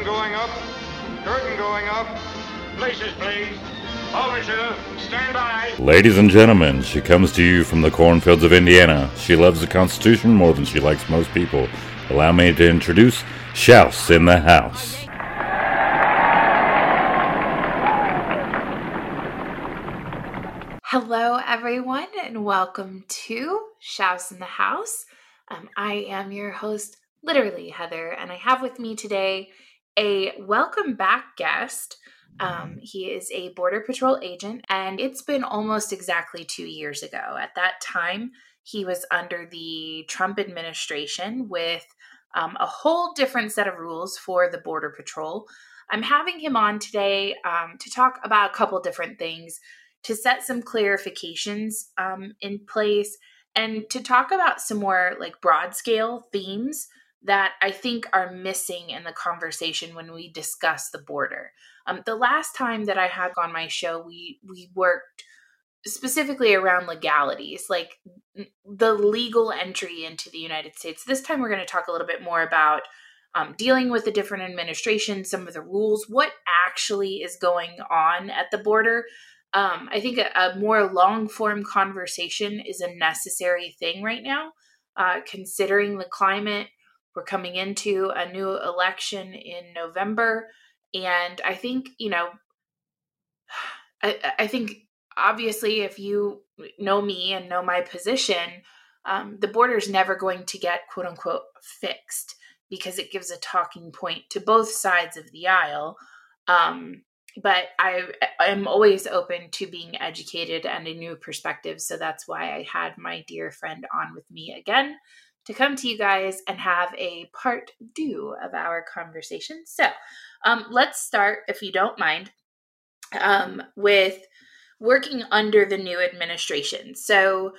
Curtain going up. Curtain going up. Places, please. Overture. Stand by. Ladies and gentlemen, she comes to you from the cornfields of Indiana. She loves the Constitution more than she likes most people. Allow me to introduce Shouse in the House. Hello, everyone, and welcome to Shouse in the House. Um, I am your host, literally Heather, and I have with me today a welcome back guest. Um, he is a Border Patrol agent, and it's been almost exactly two years ago. At that time, he was under the Trump administration with um, a whole different set of rules for the Border Patrol. I'm having him on today um, to talk about a couple different things to set some clarifications um, in place and to talk about some more like broad scale themes that I think are missing in the conversation when we discuss the border. Um, the last time that I had on my show, we we worked specifically around legalities, like the legal entry into the United States. This time, we're going to talk a little bit more about um, dealing with the different administrations, some of the rules, what actually is going on at the border, um, I think a, a more long form conversation is a necessary thing right now, uh, considering the climate. We're coming into a new election in November. And I think, you know, I, I think obviously if you know me and know my position, um, the border is never going to get quote unquote fixed because it gives a talking point to both sides of the aisle. Um, but I am always open to being educated and a new perspective. So that's why I had my dear friend on with me again to come to you guys and have a part two of our conversation. So um, let's start, if you don't mind, um, with working under the new administration. So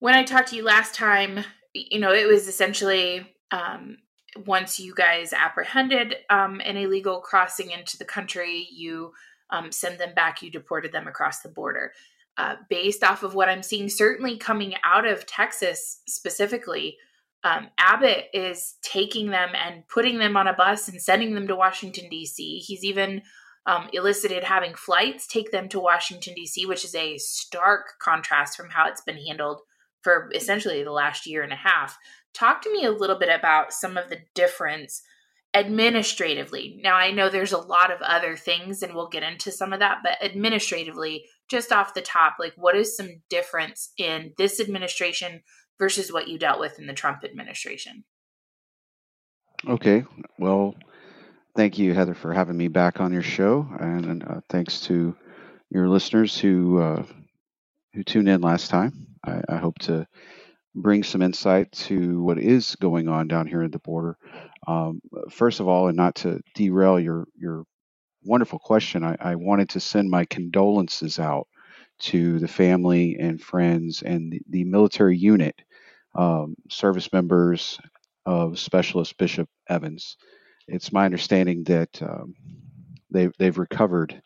when I talked to you last time, you know, it was essentially um, once you guys apprehended um, an illegal crossing into the country, you um, send them back, you deported them across the border. Uh, based off of what I'm seeing, certainly coming out of Texas specifically, um, Abbott is taking them and putting them on a bus and sending them to Washington, D.C. He's even um, elicited having flights take them to Washington, D.C., which is a stark contrast from how it's been handled for essentially the last year and a half. Talk to me a little bit about some of the difference administratively. Now, I know there's a lot of other things, and we'll get into some of that, but administratively, just off the top, like what is some difference in this administration versus what you dealt with in the Trump administration? Okay. Well, thank you, Heather, for having me back on your show, and uh, thanks to your listeners who uh, who tuned in last time. I, I hope to bring some insight to what is going on down here at the border. Um, first of all, and not to derail your your wonderful question, I, I, wanted to send my condolences out to the family and friends and the, the military unit um, service members of Specialist Bishop Evans. It's my understanding that um, they've they've recovered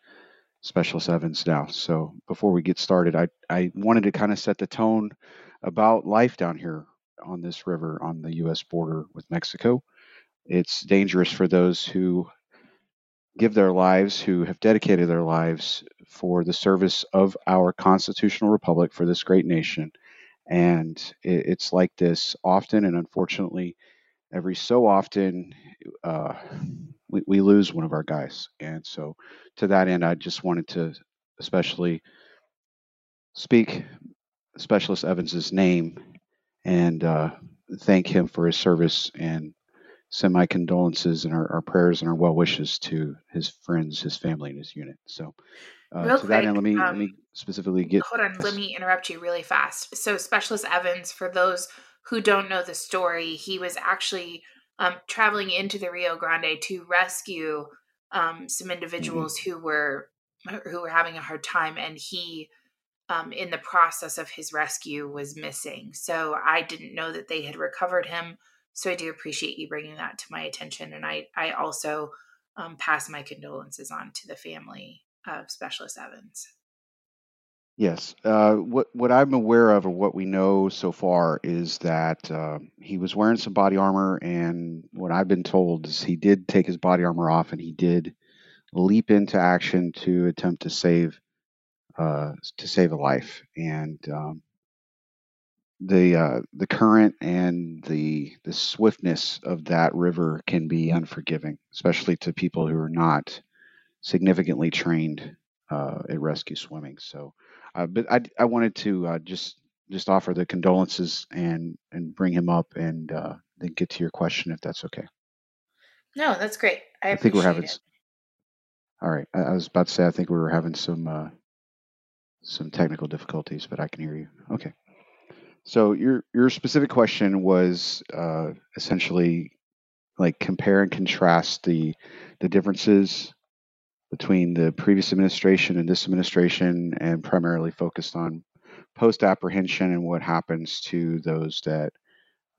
Specialist Evans now. So before we get started, I I wanted to kind of set the tone about life down here on this river on the U.S. border with Mexico. It's dangerous for those who give their lives, who have dedicated their lives for the service of our constitutional republic for this great nation. And it's like this often, and unfortunately, every so often, uh, we, we lose one of our guys. And so, to that end, I just wanted to especially speak Specialist Evans's name and uh, thank him for his service and send my condolences and our, our, prayers and our well wishes to his friends, his family, and his unit. So, uh, to quick, that end, let me um, let me specifically get. Hold on, let me interrupt you really fast. So, Specialist Evans, for those who don't know the story, he was actually um, traveling into the Rio Grande to rescue um, some mm-hmm. individuals mm-hmm. who were who were having a hard time, and he um, in the process of his rescue was missing. So I didn't know that they had recovered him. So I do appreciate you bringing that to my attention. And I, I also um, pass my condolences on to the family of Specialist Evans. Yes. Uh, what what I'm aware of, or what we know so far, is that uh, he was wearing some body armor, and what I've been told is he did take his body armor off, and he did leap into action to attempt to save uh, to save a life. And um, the uh, the current and the the swiftness of that river can be unforgiving, especially to people who are not significantly trained uh, at rescue swimming. So, uh, but I, I wanted to uh, just just offer the condolences and and bring him up and uh, then get to your question if that's okay. No, that's great. I, I think we're having. it. All right, I, I was about to say I think we were having some uh, some technical difficulties, but I can hear you. Okay. So your your specific question was uh, essentially like compare and contrast the the differences between the previous administration and this administration, and primarily focused on post apprehension and what happens to those that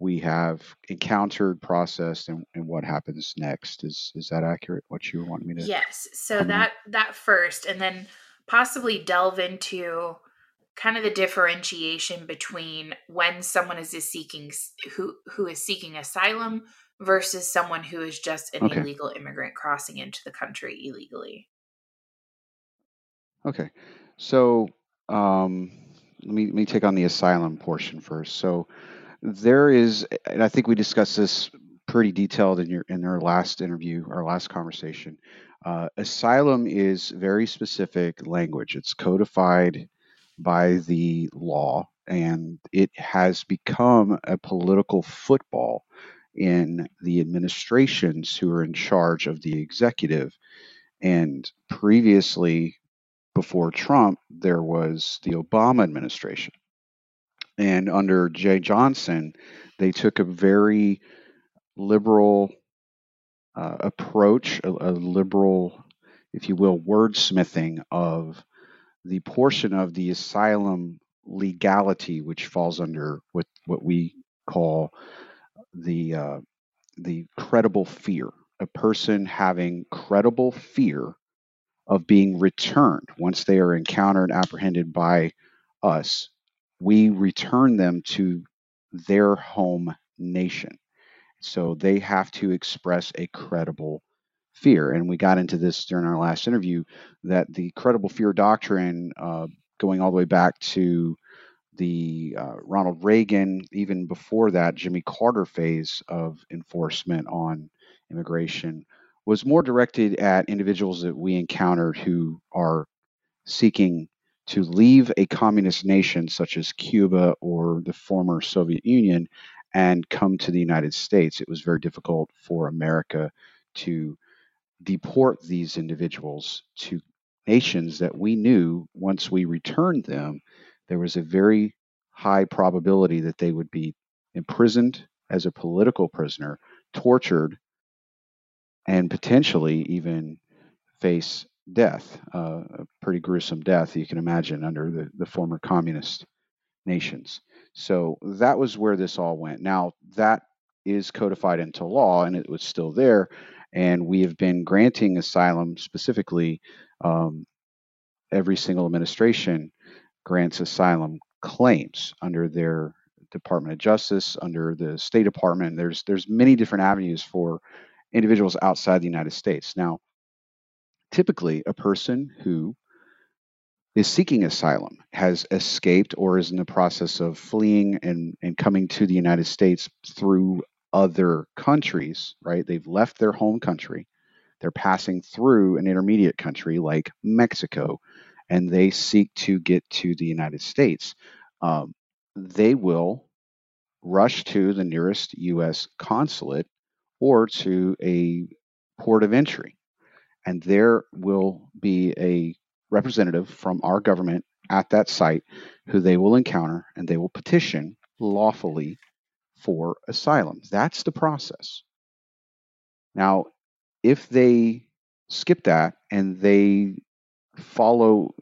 we have encountered, processed, and, and what happens next. Is is that accurate? What you want me to? Yes. So comment on? that that first, and then possibly delve into kind of the differentiation between when someone is seeking who who is seeking asylum versus someone who is just an Okay. illegal immigrant crossing into the country illegally. Okay. So um, let me let me take on the asylum portion first. So there is, and I think we discussed this pretty detailed in your in our last interview, our last conversation. Uh, asylum is very specific language. It's codified by the law, and it has become a political football in the administrations who are in charge of the executive. And previously, before Trump, there was the Obama administration. And under Jeh Johnson, they took a very liberal uh, approach, a, a liberal, if you will, wordsmithing of the portion of the asylum legality, which falls under what, what we call the uh, the credible fear. A person having credible fear of being returned once they are encountered apprehended by us. We return them to their home nation. So they have to express a credible fear. And we got into this during our last interview that the credible fear doctrine, uh, going all the way back to the uh, Ronald Reagan, even before that, Jimmy Carter phase of enforcement on immigration, was more directed at individuals that we encountered who are seeking to leave a communist nation such as Cuba or the former Soviet Union and come to the United States. It was very difficult for America to deport these individuals to nations that we knew once we returned them, there was a very high probability that they would be imprisoned as a political prisoner, tortured, and potentially even face death, uh, a pretty gruesome death you can imagine under the, the former communist nations. So that was where this all went. Now, that is codified into law and it was still there. And we have been granting asylum specifically. Um, every single administration grants asylum claims under their Department of Justice, under the State Department. There's there's many different avenues for individuals outside the United States. Now, typically, a person who is seeking asylum, has escaped, or is in the process of fleeing and, and coming to the United States through other countries, right? They've left their home country. They're passing through an intermediate country like Mexico, and they seek to get to the United States. Um, they will rush to the nearest U.S. consulate or to a port of entry, and there will be a representative from our government at that site who they will encounter and they will petition lawfully for asylum. That's the process. Now, if they skip that and they follow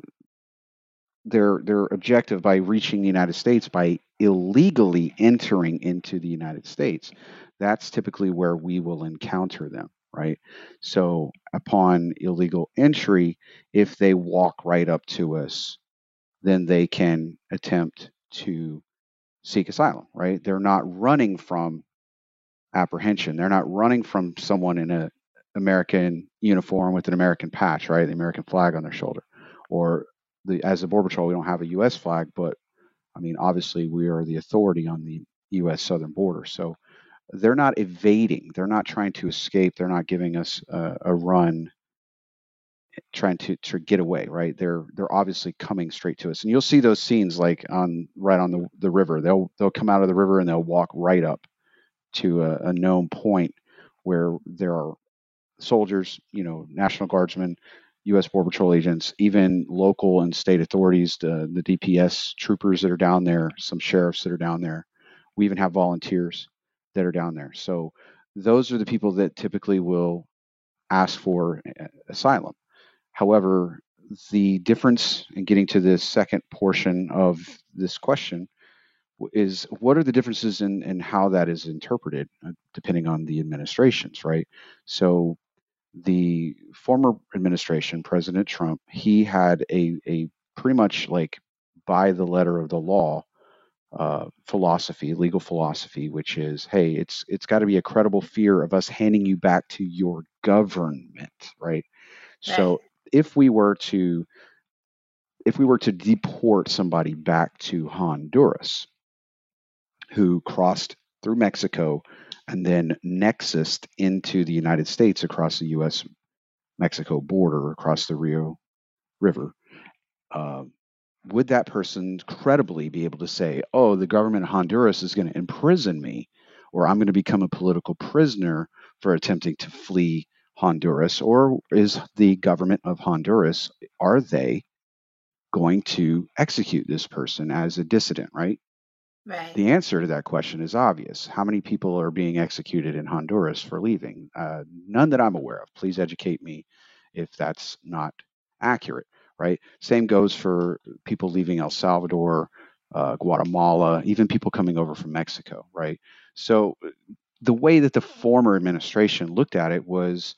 their their objective by reaching the United States by illegally entering into the United States, that's typically where we will encounter them, right? So upon illegal entry, if they walk right up to us, then they can attempt to seek asylum, right? They're not running from apprehension. They're not running from someone in a American uniform with an American patch, right? The American flag on their shoulder. Or the as a border patrol, we don't have a US flag, but I mean obviously we are the authority on the US southern border. So they're not evading, they're not trying to escape, they're not giving us a, a run trying to to get away right? They're they're obviously coming straight to us. And you'll see those scenes like on right on the, the river. They'll they'll come out of the river and they'll walk right up to a, a known point where there are soldiers you know national guardsmen u.s border patrol agents even local and state authorities the, the dps troopers that are down there some sheriffs that are down there. We even have volunteers that are down there. So those are the people that typically will ask for uh, asylum However, the difference in getting to the second portion of this question is what are the differences in, in how that is interpreted uh, depending on the administrations, right? So the former administration, President Trump, he had a, a pretty much like by the letter of the law uh, philosophy, legal philosophy, which is, hey, it's it's got to be a credible fear of us handing you back to your government, right? So if we were to if we were to deport somebody back to Honduras who crossed through Mexico and then nexused into the United States across the U.S. Mexico border across the Rio River, uh, would that person credibly be able to say, oh, the government of Honduras is going to imprison me, or I'm going to become a political prisoner for attempting to flee Honduras, or is the government of Honduras, are they going to execute this person as a dissident, right? Right. The answer to that question is obvious. How many people are being executed in Honduras for leaving? Uh, none that I'm aware of. Please educate me if that's not accurate, right? Same goes for people leaving El Salvador, uh, Guatemala, even people coming over from Mexico, right? So the way that the former administration looked at it was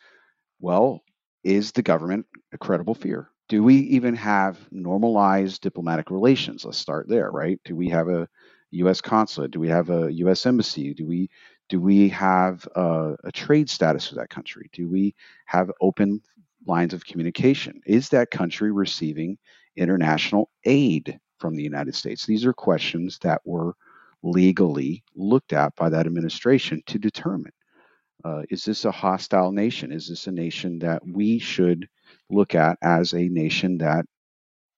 well, is the government a credible fear? Do we even have normalized diplomatic relations? Let's start there, right? Do we have a U.S. consulate? Do we have a U.S. embassy? Do we do we have a, a trade status with that country? Do we have open lines of communication? Is that country receiving international aid from the United States? These are questions that were legally looked at by that administration to determine uh, is this a hostile nation? Is this a nation that we should look at as a nation that,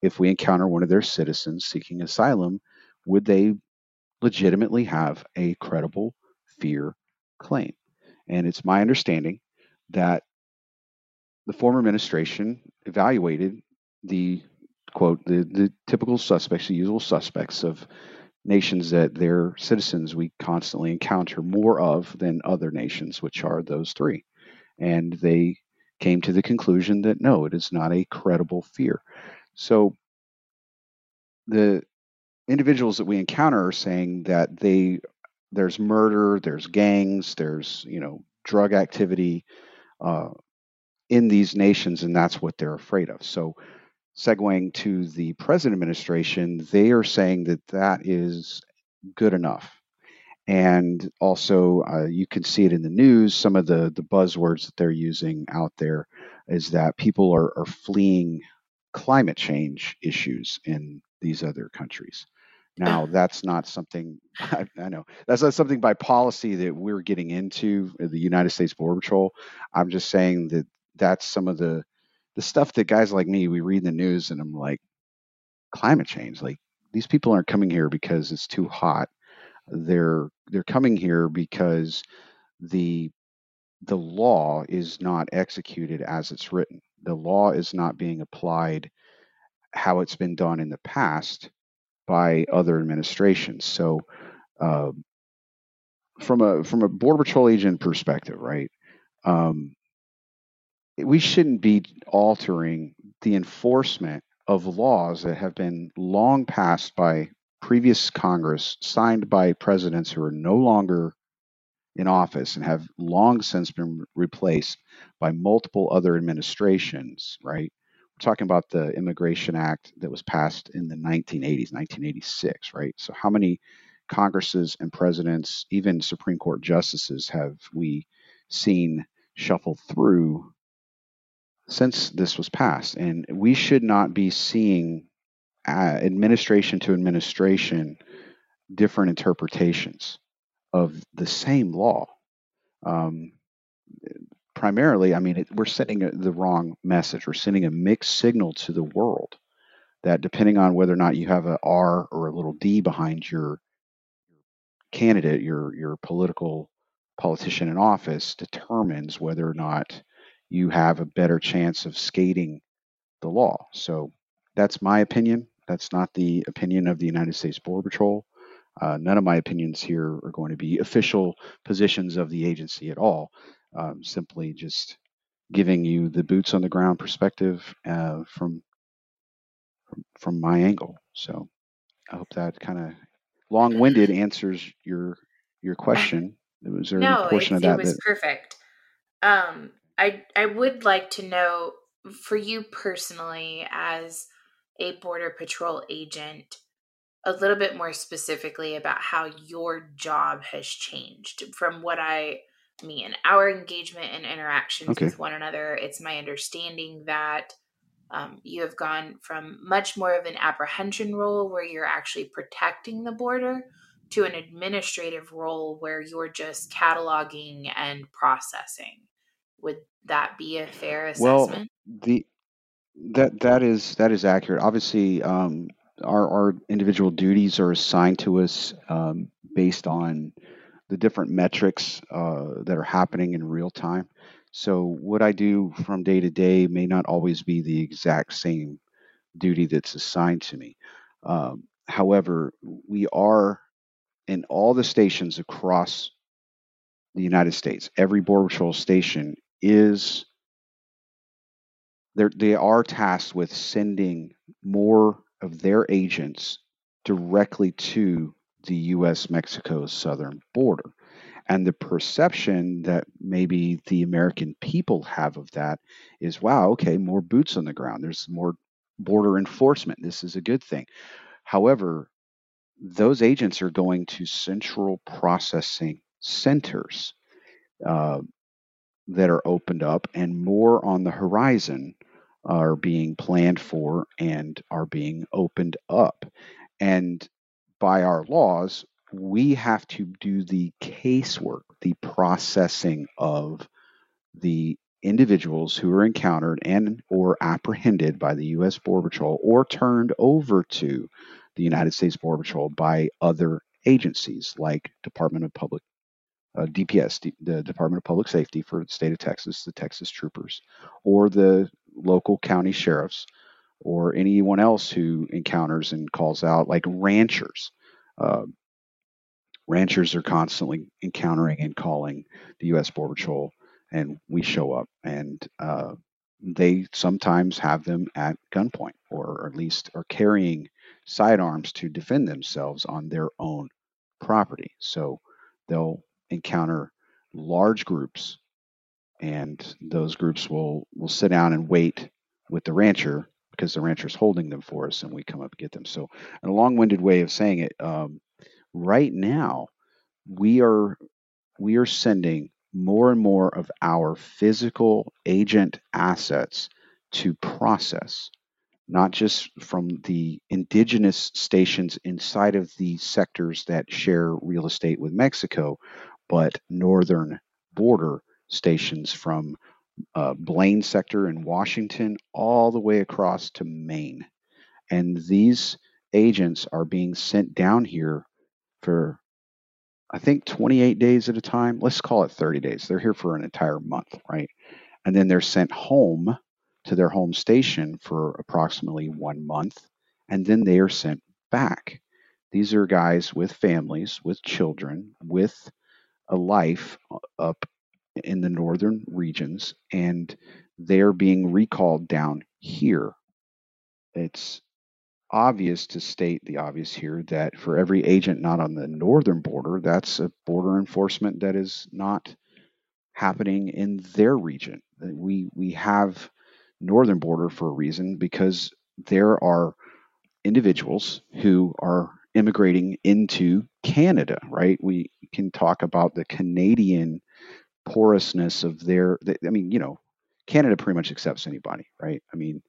if we encounter one of their citizens seeking asylum, would they legitimately have a credible fear claim? And it's my understanding that the former administration evaluated the quote the, the typical suspects, the usual suspects of nations that their citizens we constantly encounter more of than other nations, which are those three. And they came to the conclusion that no, it is not a credible fear. So the individuals that we encounter are saying that they there's murder, there's gangs, there's you know drug activity uh, in these nations, and that's what they're afraid of. So segueing to the present administration, they are saying that that is good enough. And also, uh, you can see it in the news. Some of the, the buzzwords that they're using out there is that people are, are fleeing climate change issues in these other countries. Now, that's not something I, I, know that's not something by policy that we're getting into the United States Border Patrol. I'm just saying that that's some of the the stuff that guys like me we read in the news and I'm like climate change like these people aren't coming here because it's too hot. They're they're coming here because the the law is not executed as it's written. The law is not being applied how it's been done in the past by other administrations. So uh, from a from a border patrol agent perspective right um, we shouldn't be altering the enforcement of laws that have been long passed by previous Congress, signed by presidents who are no longer in office and have long since been replaced by multiple other administrations, right? We're talking about the Immigration Act that was passed in the 1980s, 1986, right? So, how many Congresses and presidents, even Supreme Court justices, have we seen shuffle through since this was passed? And we should not be seeing uh, administration to administration different interpretations of the same law. Um, primarily, I mean, it, we're sending a, the wrong message. We're sending a mixed signal to the world that depending on whether or not you have a R or a little D behind your candidate, your your political politician in office, determines whether or not you have a better chance of skating the law. So that's my opinion. That's not the opinion of the United States Border Patrol. Uh, none of my opinions here are going to be official positions of the agency at all. Um, simply just giving you the boots on the ground perspective uh, from, from from my angle. So I hope that kind of long-winded answers your your question. Was there no, portion it, of that? it was that perfect. Um, I I would like to know for you personally as a border patrol agent a little bit more specifically about how your job has changed from what I mean our engagement and interactions okay. with one another it's my understanding that um, you have gone from much more of an apprehension role where you're actually protecting the border to an administrative role where you're just cataloging and processing would that be a fair assessment well the that that is that is accurate. Obviously, um, our our individual duties are assigned to us um, based on the different metrics uh, that are happening in real time. So what I do from day to day may not always be the exact same duty that's assigned to me. Um, however, we are in all the stations across the United States. Every border patrol station is they are tasked with sending more of their agents directly to the U.S. Mexico southern border. And the perception that maybe the American people have of that is wow, okay, more boots on the ground. There's more border enforcement. This is a good thing. However, those agents are going to central processing centers uh, that are opened up and more on the horizon are being planned for and are being opened up. And by our laws, we have to do the casework, the processing of the individuals who are encountered and or apprehended by the US Border Patrol or turned over to the United States Border Patrol by other agencies like Department of Public uh, DPS, the Department of Public Safety for the state of Texas, the Texas Troopers, or the local county sheriffs or anyone else who encounters and calls out, like ranchers. Uh, ranchers are constantly encountering and calling the U.S. Border Patrol, and we show up, and uh, they sometimes have them at gunpoint, or at least are carrying sidearms to defend themselves on their own property. So they'll encounter large groups and those groups will will sit down and wait with the rancher because the rancher's holding them for us and we come up and get them. So a long-winded way of saying it um, right now we are we are sending more and more of our physical agent assets to process not just from the indigenous stations inside of the sectors that share real estate with Mexico, but northern border stations from uh, Blaine sector in Washington all the way across to Maine. And these agents are being sent down here for, I think, 28 days at a time. Let's call it 30 days. They're here for an entire month, right? And then they're sent home to their home station for approximately one month. And then they are sent back. These are guys with families, with children, with a life up in the northern regions, and they're being recalled down here. It's obvious to state the obvious here that for every agent not on the northern border, that's a border enforcement that is not happening in their region. We we have northern border for a reason because there are individuals who are immigrating into Canada, right? We can talk about the Canadian porousness of their, I mean, you know, Canada pretty much accepts anybody, right? I mean,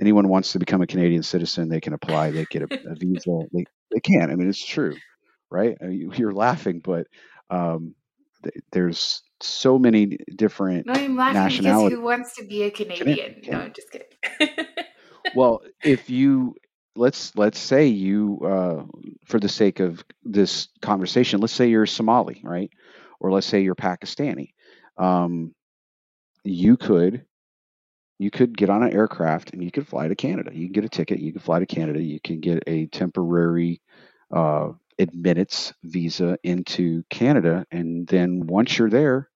anyone wants to become a Canadian citizen, they can apply, they get a, a visa, they, they can. I mean, it's true, right? I mean, you're laughing, but um, th- there's so many different No, I'm laughing because nationalities. who wants to be a Canadian? No, I'm just kidding. Well, if you let's let's say you, uh, for the sake of this conversation, let's say you're Somali, right? Or let's say you're Pakistani. Um, you could you could get on an aircraft and you could fly to Canada. You can get a ticket. You can fly to Canada. You can get a temporary uh, admittance visa into Canada, and then once you're there,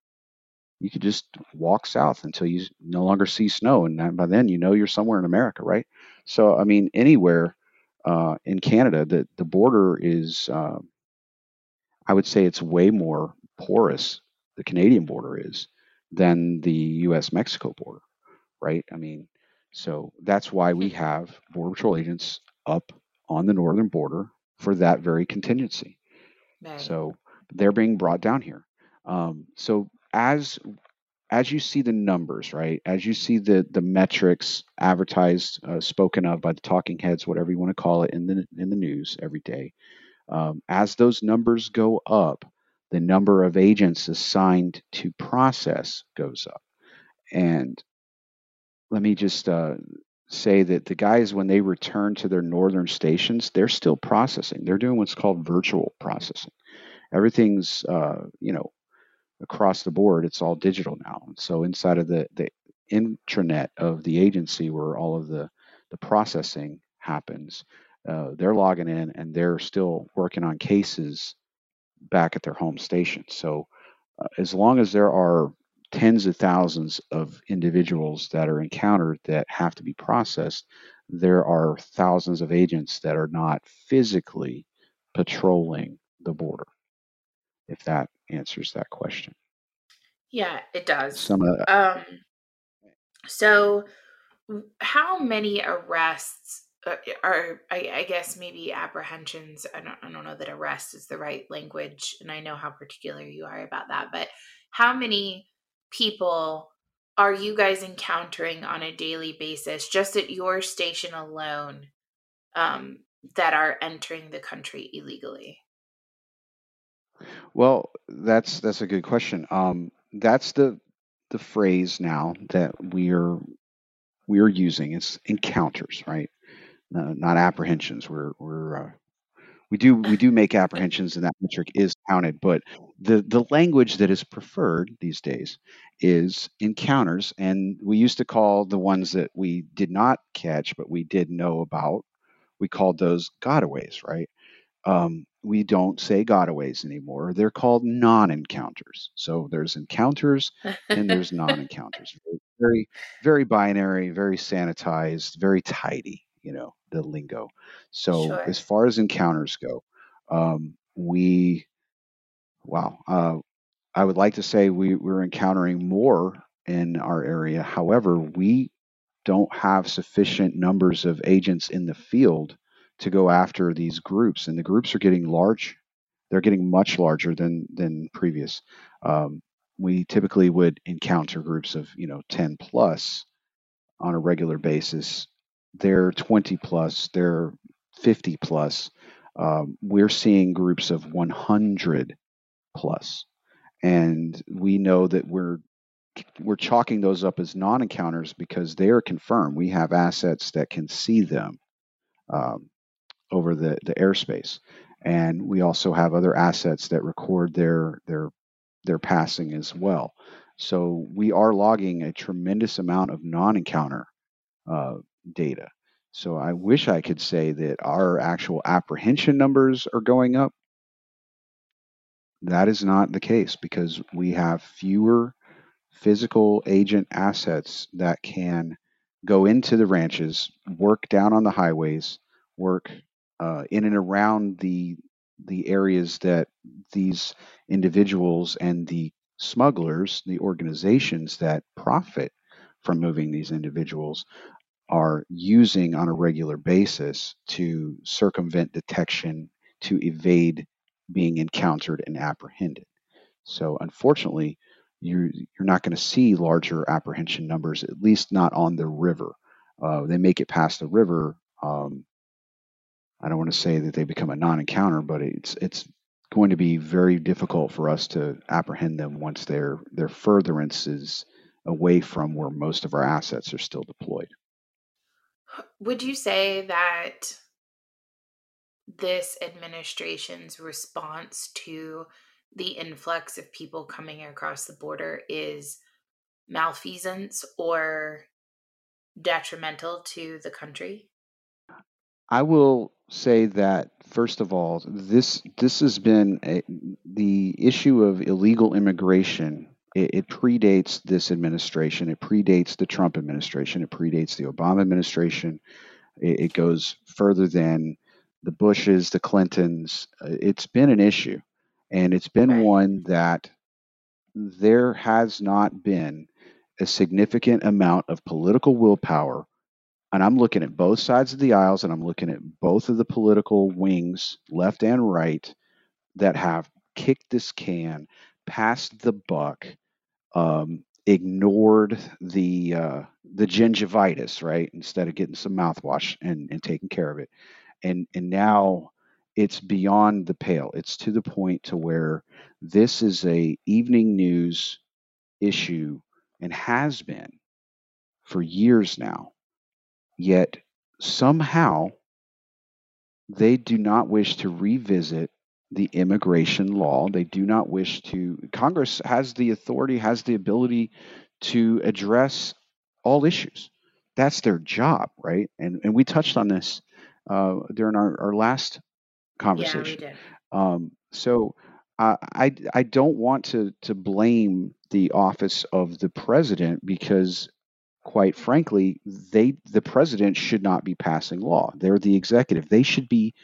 you could just walk south until you no longer see snow, and by then you know you're somewhere in America, right? So, I mean, anywhere uh, in Canada, the the border is, uh, I would say, it's way more porous. The Canadian border is than the U.S. Mexico border right? I mean, so that's why we have Border Patrol agents up on the northern border for that very contingency. right. So they're being brought down here. Um, so as as you see the numbers, right? As you see the the metrics advertised, uh, spoken of by the talking heads, whatever you want to call it, in the in the news every day, um, as those numbers go up, the number of agents assigned to process goes up. And let me just uh, say that the guys, when they return to their northern stations, they're still processing. They're doing what's called virtual processing. Everything's, uh, you know, across the board. It's all digital now. So inside of the the intranet of the agency, where all of the the processing happens, uh, they're logging in and they're still working on cases back at their home station. So uh, as long as there are tens of thousands of individuals that are encountered that have to be processed, there are thousands of agents that are not physically patrolling the border. If that answers that question. yeah, it does. Some of Um, so how many arrests uh, are I, I guess maybe apprehensions I don't, I don't know that arrest is the right language and i know how particular you are about that but how many people are you guys encountering on a daily basis just at your station alone um, that are entering the country illegally well, that's that's a good question. Um, that's the the phrase now that we are we are using. It's encounters, right? No, not apprehensions. We're we're uh, we do we do make apprehensions, and that metric is counted. But the the language that is preferred these days is encounters, and we used to call the ones that we did not catch, but we did know about. We called those gotaways, right? Um, we don't say gotaways anymore. They're called non-encounters. So there's encounters and there's non-encounters. Very, very binary, very sanitized, very tidy. You know the lingo. So Sure. as far as encounters go, um, we wow. Uh, I would like to say we, we're encountering more in our area. However, we don't have sufficient numbers of agents in the field to go after these groups, and the groups are getting large. They're getting much larger than than previous. Um, we typically would encounter groups of you know 10 plus on a regular basis. They're 20 plus. They're 50 plus. Um, we're seeing groups of 100 plus, and we know that we're we're chalking those up as non-encounters because they are confirmed. We have assets that can see them um, over the, the airspace, and we also have other assets that record their their their passing as well. So we are logging a tremendous amount of non-encounter uh, data. So I wish I could say that our actual apprehension numbers are going up. That is not the case because we have fewer physical agent assets that can go into the ranches, work down on the highways, work uh, in and around the the areas that these individuals and the smugglers, the organizations that profit from moving these individuals are using on a regular basis to circumvent detection, to evade being encountered and apprehended. So, unfortunately, you're, you're not going to see larger apprehension numbers, at least not on the river. Uh, they make it past the river. Um, I don't want to say that they become a non-encounter, but it's it's going to be very difficult for us to apprehend them once their their furtherance is away from where most of our assets are still deployed. Would you say that this administration's response to the influx of people coming across the border is malfeasance or detrimental to the country? I will say that first of all, this this has been a, the issue of illegal immigration. It, it predates this administration. It predates the Trump administration. It predates the Obama administration. It, it goes further than the Bushes, the Clintons. Uh, it's been an issue, and it's been Right. one that there has not been a significant amount of political willpower and I'm looking at both sides of the aisles and I'm looking at both of the political wings, left and right, that have kicked this can, passed the buck, um, ignored the uh, the gingivitis, right? Instead of getting some mouthwash and, and taking care of it. And and now it's beyond the pale. It's to the point to where this is a evening news issue and has been for years now Yet somehow they do not wish to revisit the immigration law. They do not wish to. Congress has the authority, has the ability to address all issues. That's their job, right? And and we touched on this uh, during our, our last Yeah, we conversation. did. Um, so uh, I I don't want to to blame the office of the president because quite frankly, they the president should not be passing law. They're the executive. They should be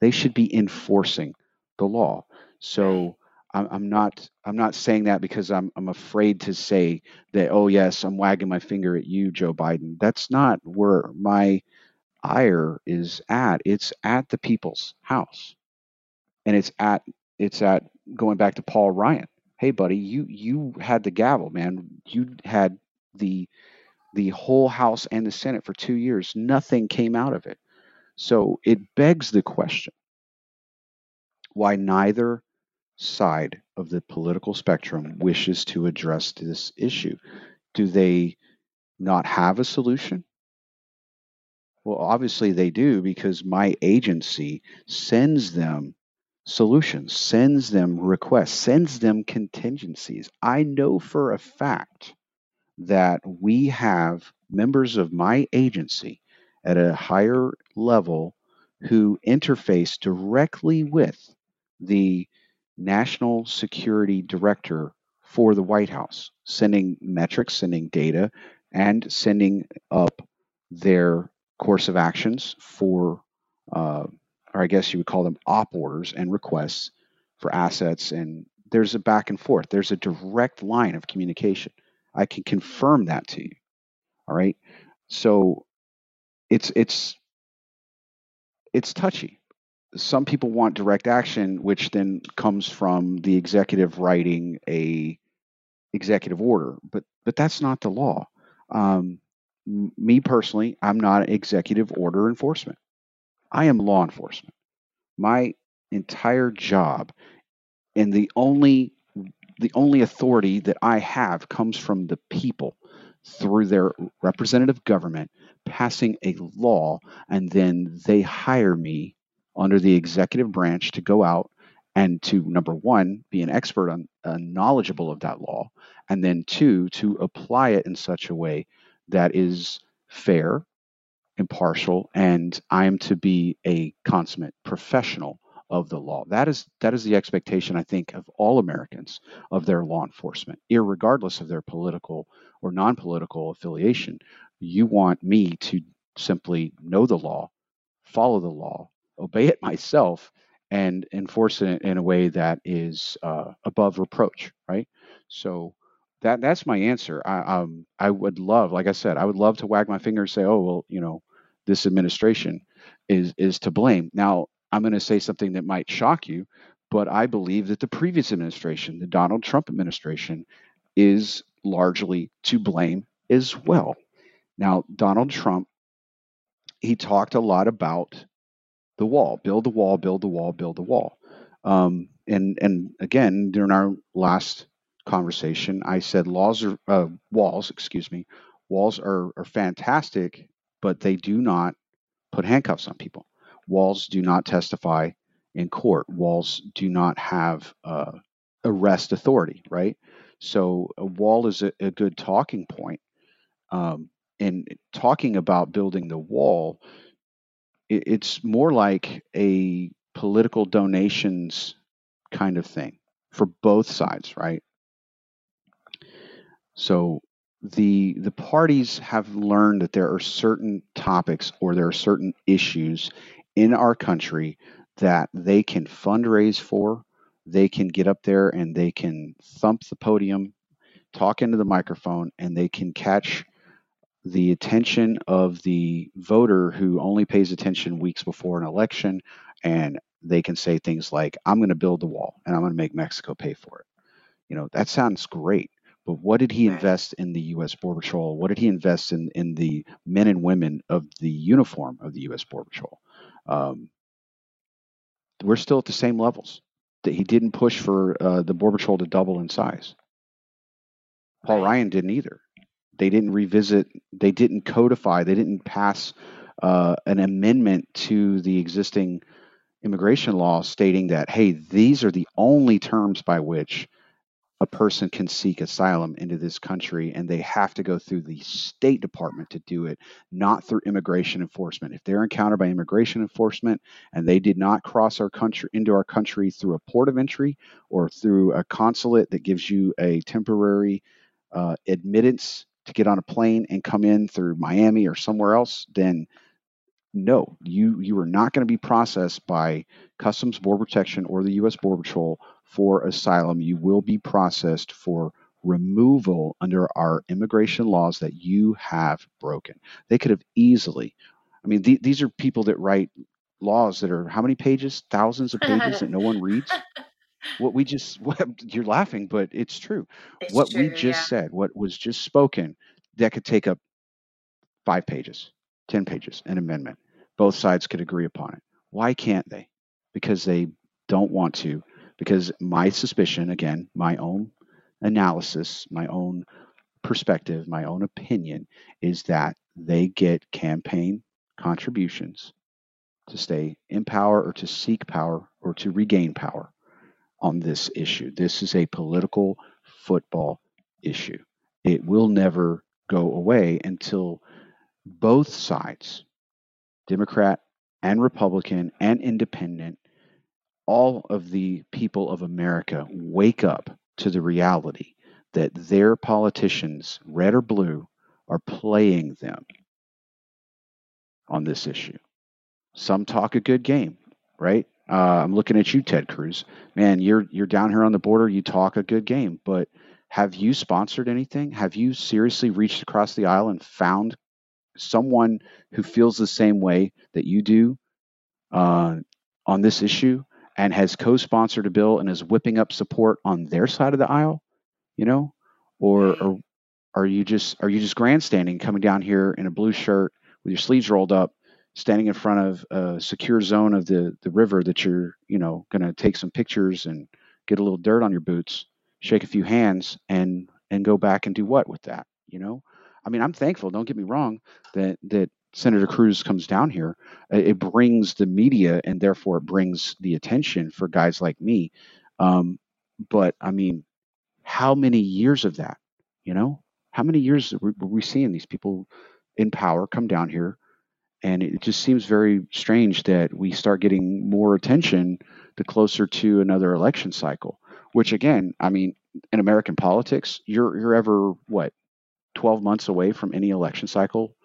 they should be enforcing the law. So I'm, I'm not I'm not saying that because I'm I'm afraid to say that oh yes I'm wagging my finger at you Joe Biden. That's not where my ire is at. It's at the people's house, and it's at it's at going back to Paul Ryan. Hey buddy, you you had the gavel, man. You had the the whole House and the Senate for two years. Nothing came out of it. So it begs the question why neither side of the political spectrum wishes to address this issue. Do they not have a solution? Well, obviously they do because my agency sends them solutions, sends them requests, sends them contingencies. I know for a fact that we have members of my agency at a higher level who interface directly with the national security director for the White House, sending metrics, sending data, and sending up their course of actions for, uh, or I guess you would call them op orders and requests for assets. And there's a back and forth, there's a direct line of communication. I can confirm that to you. All right. So it's it's it's touchy. Some people want direct action, which then comes from the executive writing a executive order, but but that's not the law. Um, me personally, I'm not executive order enforcement. I am law enforcement. My entire job and the only the only authority that I have comes from the people through their representative government passing a law, and then they hire me under the executive branch to go out and to number one be an expert on uh, knowledgeable of that law, and then two to apply it in such a way that is fair, impartial, and I am to be a consummate professional of the law. That is that is the expectation I think of all Americans of their law enforcement, irregardless of their political or non-political affiliation. You want me to simply know the law, follow the law, obey it myself, and enforce it in a way that is uh, above reproach, right? So that that's my answer. I um I would love, like I said, I would love to wag my finger and say, oh well, you know, this administration is is to blame. Now I'm going to say something that might shock you, but I believe that the previous administration, the Donald Trump administration, is largely to blame as well. Now Donald Trump, he talked a lot about the wall, build the wall, build the wall, build the wall. Um, and and again, during our last conversation, I said laws are uh, walls, excuse me, walls are, are fantastic, but they do not put handcuffs on people. Walls do not testify in court. Walls do not have uh, arrest authority, right? So a wall is a, a good talking point. Um, and talking about building the wall, it, it's more like a political donations kind of thing for both sides, right? So the the parties have learned that there are certain topics or there are certain issues in our country that they can fundraise for. They can get up there and they can thump the podium, talk into the microphone, and they can catch the attention of the voter who only pays attention weeks before an election and they can say things like i'm going to build the wall and i'm going to make mexico pay for it you know that sounds great but what did he invest in the U.S. Border Patrol? What did he invest in in the men and women of the uniform of the U.S. Border Patrol? Um, we're still at the same levels. That he didn't push for uh, the Border Patrol to double in size. Paul Ryan didn't either. They didn't revisit. They didn't codify. They didn't pass uh, an amendment to the existing immigration law stating that hey, these are the only terms by which a person can seek asylum into this country and they have to go through the State Department to do it, not through immigration enforcement. If they're encountered by immigration enforcement and they did not cross our country into our country through a port of entry or through a consulate that gives you a temporary uh, admittance to get on a plane and come in through Miami or somewhere else, then no, you you are not going to be processed by Customs Border Protection or the U.S. Border Patrol for asylum, you will be processed for removal under our immigration laws that you have broken. They could have easily, I mean, th- these are people that write laws that are how many pages? Thousands of pages that no one reads. What we just, what, you're laughing, but it's true. It's what true, we just yeah. said, what was just spoken, that could take up five pages, 10 pages, an amendment. Both sides could agree upon it. Why can't they? Because they don't want to because my suspicion, again, my own analysis, my own perspective, my own opinion is that they get campaign contributions to stay in power or to seek power or to regain power on this issue. This is a political football issue. It will never go away until both sides, Democrat and Republican and independent, all of the people of America wake up to the reality that their politicians, red or blue, are playing them on this issue. Some talk a good game, right? Uh, I'm looking at you, Ted Cruz. Man, you're you're down here on the border. You talk a good game, but have you sponsored anything? Have you seriously reached across the aisle and found someone who feels the same way that you do uh, on this issue and has co-sponsored a bill and is whipping up support on their side of the aisle, you know, or, mm. or are you just are you just grandstanding coming down here in a blue shirt with your sleeves rolled up, standing in front of a secure zone of the the river that you're you know going to take some pictures and get a little dirt on your boots, shake a few hands, and and go back and do what with that, you know? I mean, I'm thankful. Don't get me wrong that that Senator Cruz comes down here, uh, it brings the media and therefore it brings the attention for guys like me. Um, but I mean, how many years of that? You know, how many years were we seeing these people in power come down here? And it just seems very strange that we start getting more attention the closer to another election cycle. Which again, I mean, in American politics, you're you're ever what 12 months away from any election cycle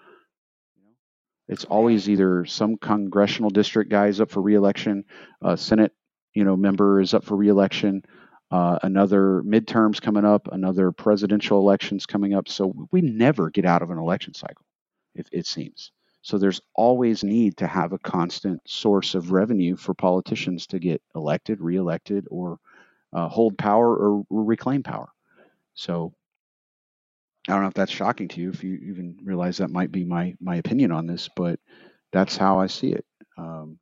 it's always either some congressional district guy is up for reelection, a Senate, you know, member is up for reelection, uh, another midterms coming up, another presidential elections coming up. So we never get out of an election cycle, it, it seems. So there's always need to have a constant source of revenue for politicians to get elected, reelected, or uh, hold power or reclaim power. So I don't know if that's shocking to you, if you even realize that might be my my opinion on this, but that's how I see it. Um,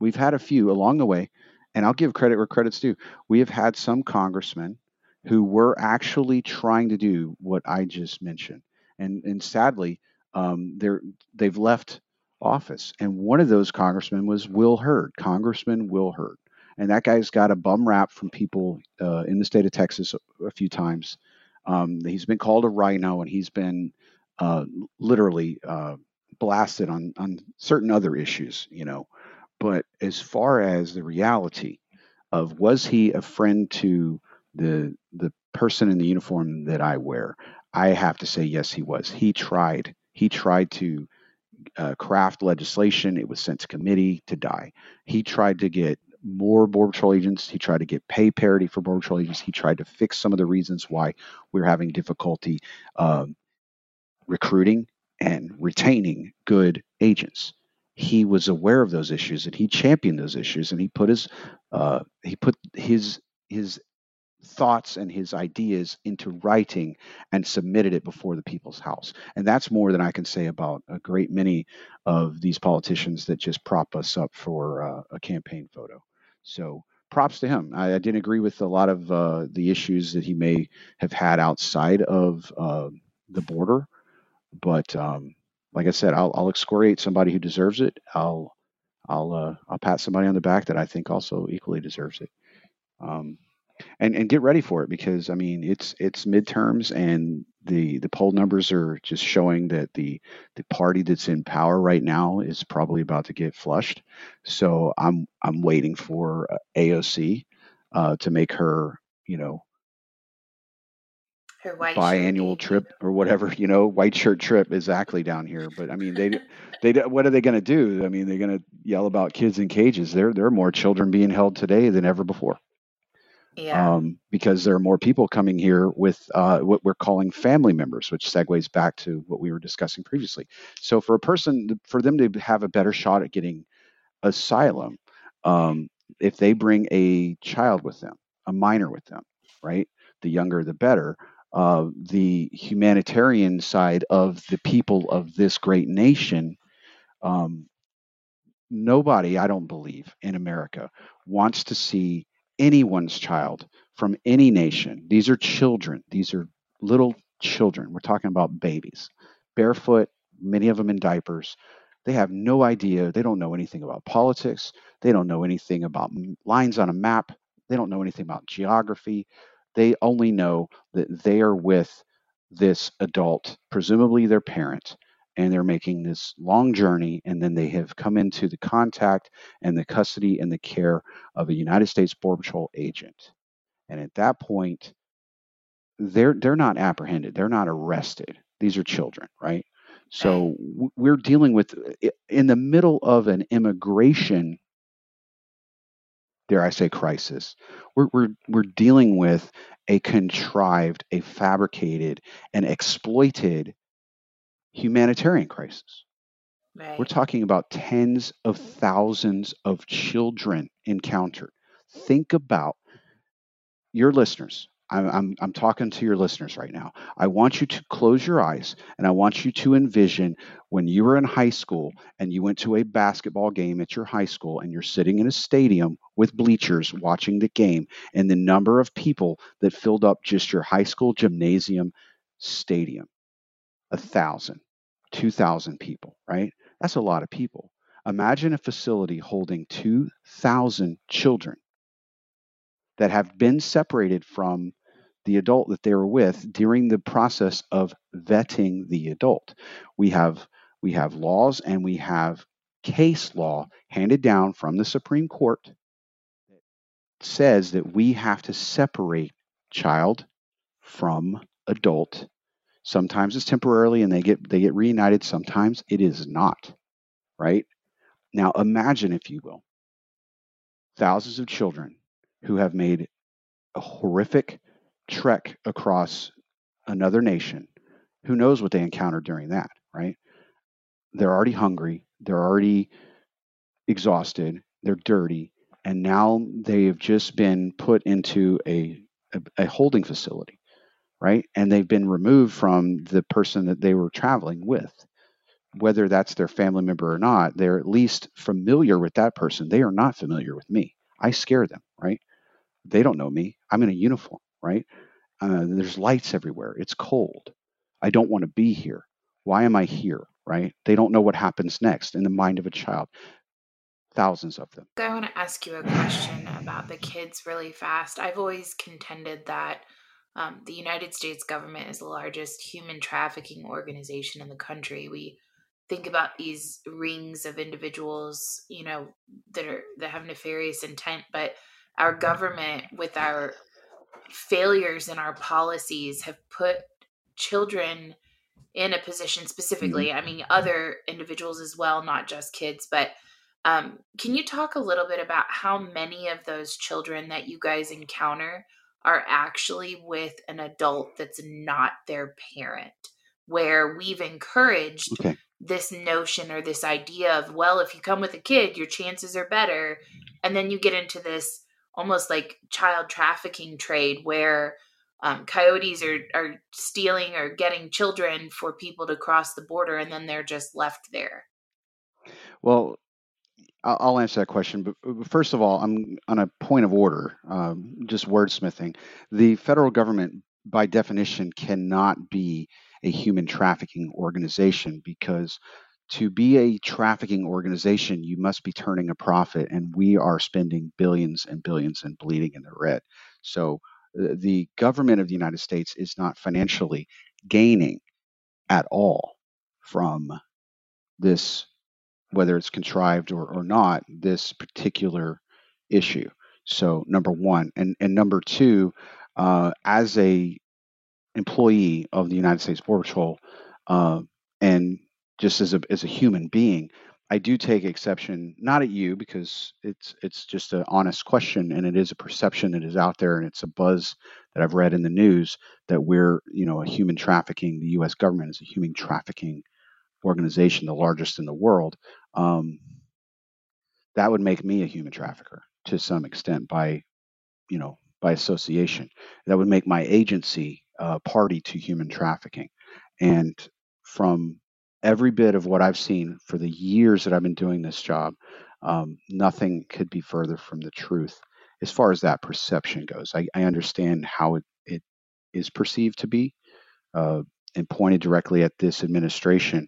we've had a few along the way, and I'll give credit where credit's due. We have had some congressmen who were actually trying to do what I just mentioned, and and sadly, um, they're they've left office. And one of those congressmen was Will Hurd, Congressman Will Hurd, and that guy's got a bum rap from people uh, in the state of Texas a few times um, he's been called a rhino, and he's been uh, literally uh, blasted on on certain other issues, you know. But as far as the reality of was he a friend to the the person in the uniform that I wear, I have to say yes, he was. He tried. He tried to uh, craft legislation. It was sent to committee to die. He tried to get more Border Patrol agents. He tried to get pay parity for Border Patrol agents. He tried to fix some of the reasons why we're having difficulty um, recruiting and retaining good agents. He was aware of those issues and he championed those issues and he put his uh, he put his his thoughts and his ideas into writing and submitted it before the people's house. And that's more than I can say about a great many of these politicians that just prop us up for uh, a campaign photo. So props to him. I, I didn't agree with a lot of uh, the issues that he may have had outside of uh, the border, but um, like I said, I'll, I'll, excoriate somebody who deserves it. I'll I'll uh, I'll pat somebody on the back that I think also equally deserves it. Um, and and get ready for it because I mean it's it's midterms and the the poll numbers are just showing that the the party that's in power right now is probably about to get flushed. So I'm I'm waiting for uh, AOC uh, to make her you know her white biannual trip or whatever you know white shirt trip exactly down here. But I mean they they what are they going to do? I mean they're going to yell about kids in cages. There there are more children being held today than ever before yeah. um, because there are more people coming here with uh, what we're calling family members, which segues back to what we were discussing previously. So, for a person, for them to have a better shot at getting asylum, um, if they bring a child with them, a minor with them, right? The younger, the better. Uh, the humanitarian side of the people of this great nation um, nobody, I don't believe, in America wants to see anyone's child from any nation. These are children. These are little children. We're talking about babies, barefoot, many of them in diapers. They have no idea. They don't know anything about politics. They don't know anything about lines on a map. They don't know anything about geography. They only know that they are with this adult, presumably their parent, and they're making this long journey and then they have come into the contact and the custody and the care of a United States Border Patrol agent. And at that point, they're they're not apprehended, they're not arrested. These are children, right? So we're dealing with in the middle of an immigration dare I say crisis. We're we're we're dealing with a contrived, a fabricated, an exploited humanitarian crisis. Right. We're talking about tens of thousands of children encountered. Think about your listeners. I'm, I'm, I'm, talking to your listeners right now. I want you to close your eyes and I want you to envision when you were in high school and you went to a basketball game at your high school and you're sitting in a stadium with bleachers watching the game and the number of people that filled up just your high school gymnasium stadium a thousand, two thousand people, right? That's a lot of people. Imagine a facility holding 2,000 children that have been separated from the adult that they were with during the process of vetting the adult. We have we have laws and we have case law handed down from the Supreme Court that says that we have to separate child from adult Sometimes it's temporarily and they get they get reunited. Sometimes it is not. Right? Now imagine, if you will, thousands of children who have made a horrific trek across another nation. Who knows what they encountered during that, right? They're already hungry, they're already exhausted, they're dirty, and now they have just been put into a, a, a holding facility, right? And they've been removed from the person that they were traveling with. Whether that's their family member or not, they're at least familiar with that person. They are not familiar with me. I scare them, right? They don't know me. I'm in a uniform, right? Uh, there's lights everywhere. It's cold. I don't want to be here. Why am I here? Right? They don't know what happens next in the mind of a child. Thousands of them. I want to ask you a question about the kids really fast. I've always contended that um, the United States government is the largest human trafficking organization in the country. We think about these rings of individuals, you know, that are that have nefarious intent, but our government with our failures in our policies have put children in a position specifically mm-hmm. i mean other individuals as well not just kids but um, can you talk a little bit about how many of those children that you guys encounter are actually with an adult that's not their parent where we've encouraged okay. this notion or this idea of well if you come with a kid your chances are better and then you get into this almost like child trafficking trade where um, coyotes are, are stealing or getting children for people to cross the border and then they're just left there well i'll answer that question but first of all i'm on a point of order um, just wordsmithing the federal government by definition cannot be a human trafficking organization because to be a trafficking organization, you must be turning a profit, and we are spending billions and billions and bleeding in the red. So uh, the government of the United States is not financially gaining at all from this, whether it's contrived or, or not, this particular issue. So number one, and and number two, uh, as a employee of the United States Border Patrol, uh, and just as a as a human being, I do take exception not at you because it's it's just an honest question and it is a perception that is out there and it's a buzz that I've read in the news that we're you know a human trafficking the U.S. government is a human trafficking organization the largest in the world. Um, that would make me a human trafficker to some extent by you know by association. That would make my agency uh, party to human trafficking and from every bit of what I've seen for the years that I've been doing this job, um, nothing could be further from the truth as far as that perception goes. I, I understand how it, it is perceived to be uh, and pointed directly at this administration,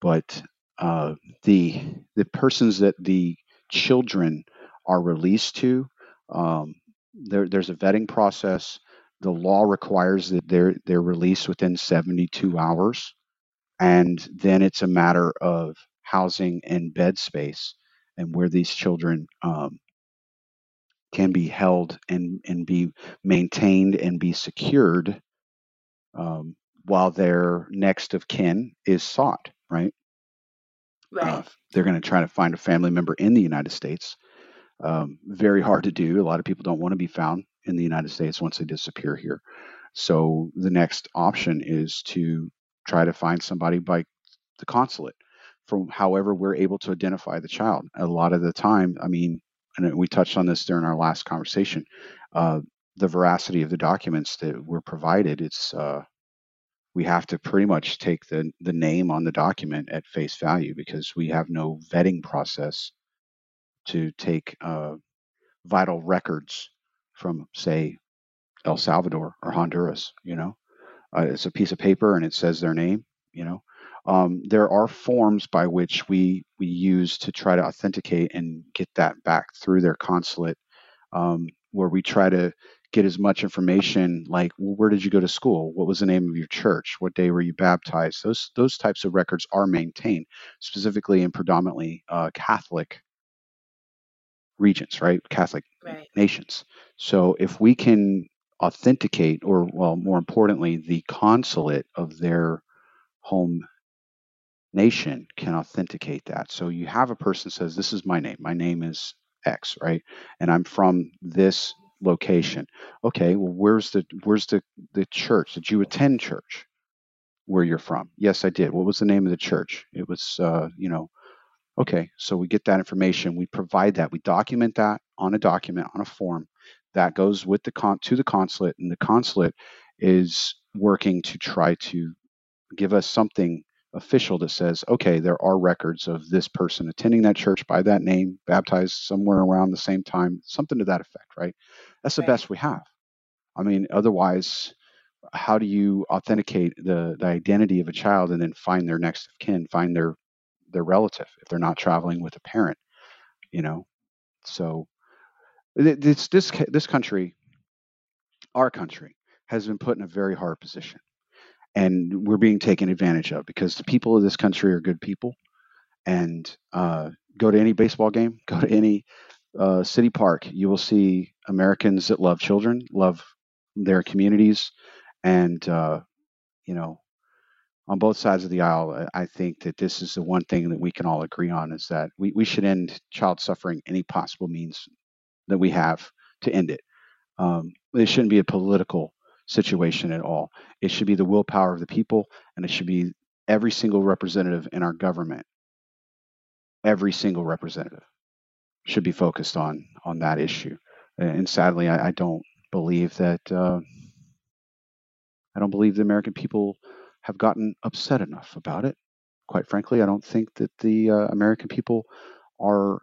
but uh, the the persons that the children are released to, um, there, there's a vetting process. The law requires that they're they're released within 72 hours and then it's a matter of housing and bed space and where these children um, can be held and, and be maintained and be secured um, while their next of kin is sought, right? Right. Uh, they're going to try to find a family member in the United States. Um, very hard to do. A lot of people don't want to be found in the United States once they disappear here. So the next option is to try to find somebody by the consulate from however we're able to identify the child. A lot of the time, I mean, and we touched on this during our last conversation, uh, the veracity of the documents that were provided, it's uh, we have to pretty much take the the name on the document at face value because we have no vetting process to take uh, vital records from, say, El Salvador or Honduras. You know, uh, it's a piece of paper and it says their name. You know, um, there are forms by which we we use to try to authenticate and get that back through their consulate, um, where we try to get as much information like well, where did you go to school what was the name of your church what day were you baptized those those types of records are maintained specifically in predominantly uh, catholic regions right catholic right. nations so if we can authenticate, or well, more importantly, the consulate of their home nation can authenticate that. So you have a person says, "This is my name. My name is X, right? And I'm from this location. Okay, well, where's the where's the the church? Did you attend church where you're from? Yes, I did. What was the name of the church? It was, uh, you know, okay. So we get that information. We provide that. We document that on a document on a form that goes with the con to the consulate, and the consulate is working to try to give us something official that says, okay, there are records of this person attending that church by that name, baptized somewhere around the same time, something to that effect, right? That's the Right. best we have. I mean, otherwise, how do you authenticate the, the identity of a child and then find their next of kin, find their their relative if they're not traveling with a parent, you know? So this this this country, our country, has been put in a very hard position and we're being taken advantage of because the people of this country are good people. And uh, go to any baseball game go to any uh, city park you will see americans that love children love their communities. And uh, you know on both sides of the aisle i think that this is the one thing that we can all agree on is that we, we should end child suffering any possible means that we have to end it. Um, it shouldn't be a political situation at all. It should be the willpower of the people, and it should be every single representative in our government. Every single representative should be focused on on that issue. And sadly, I, I don't believe that. Uh, I don't believe the American people have gotten upset enough about it. Quite frankly, I don't think that the uh, American people are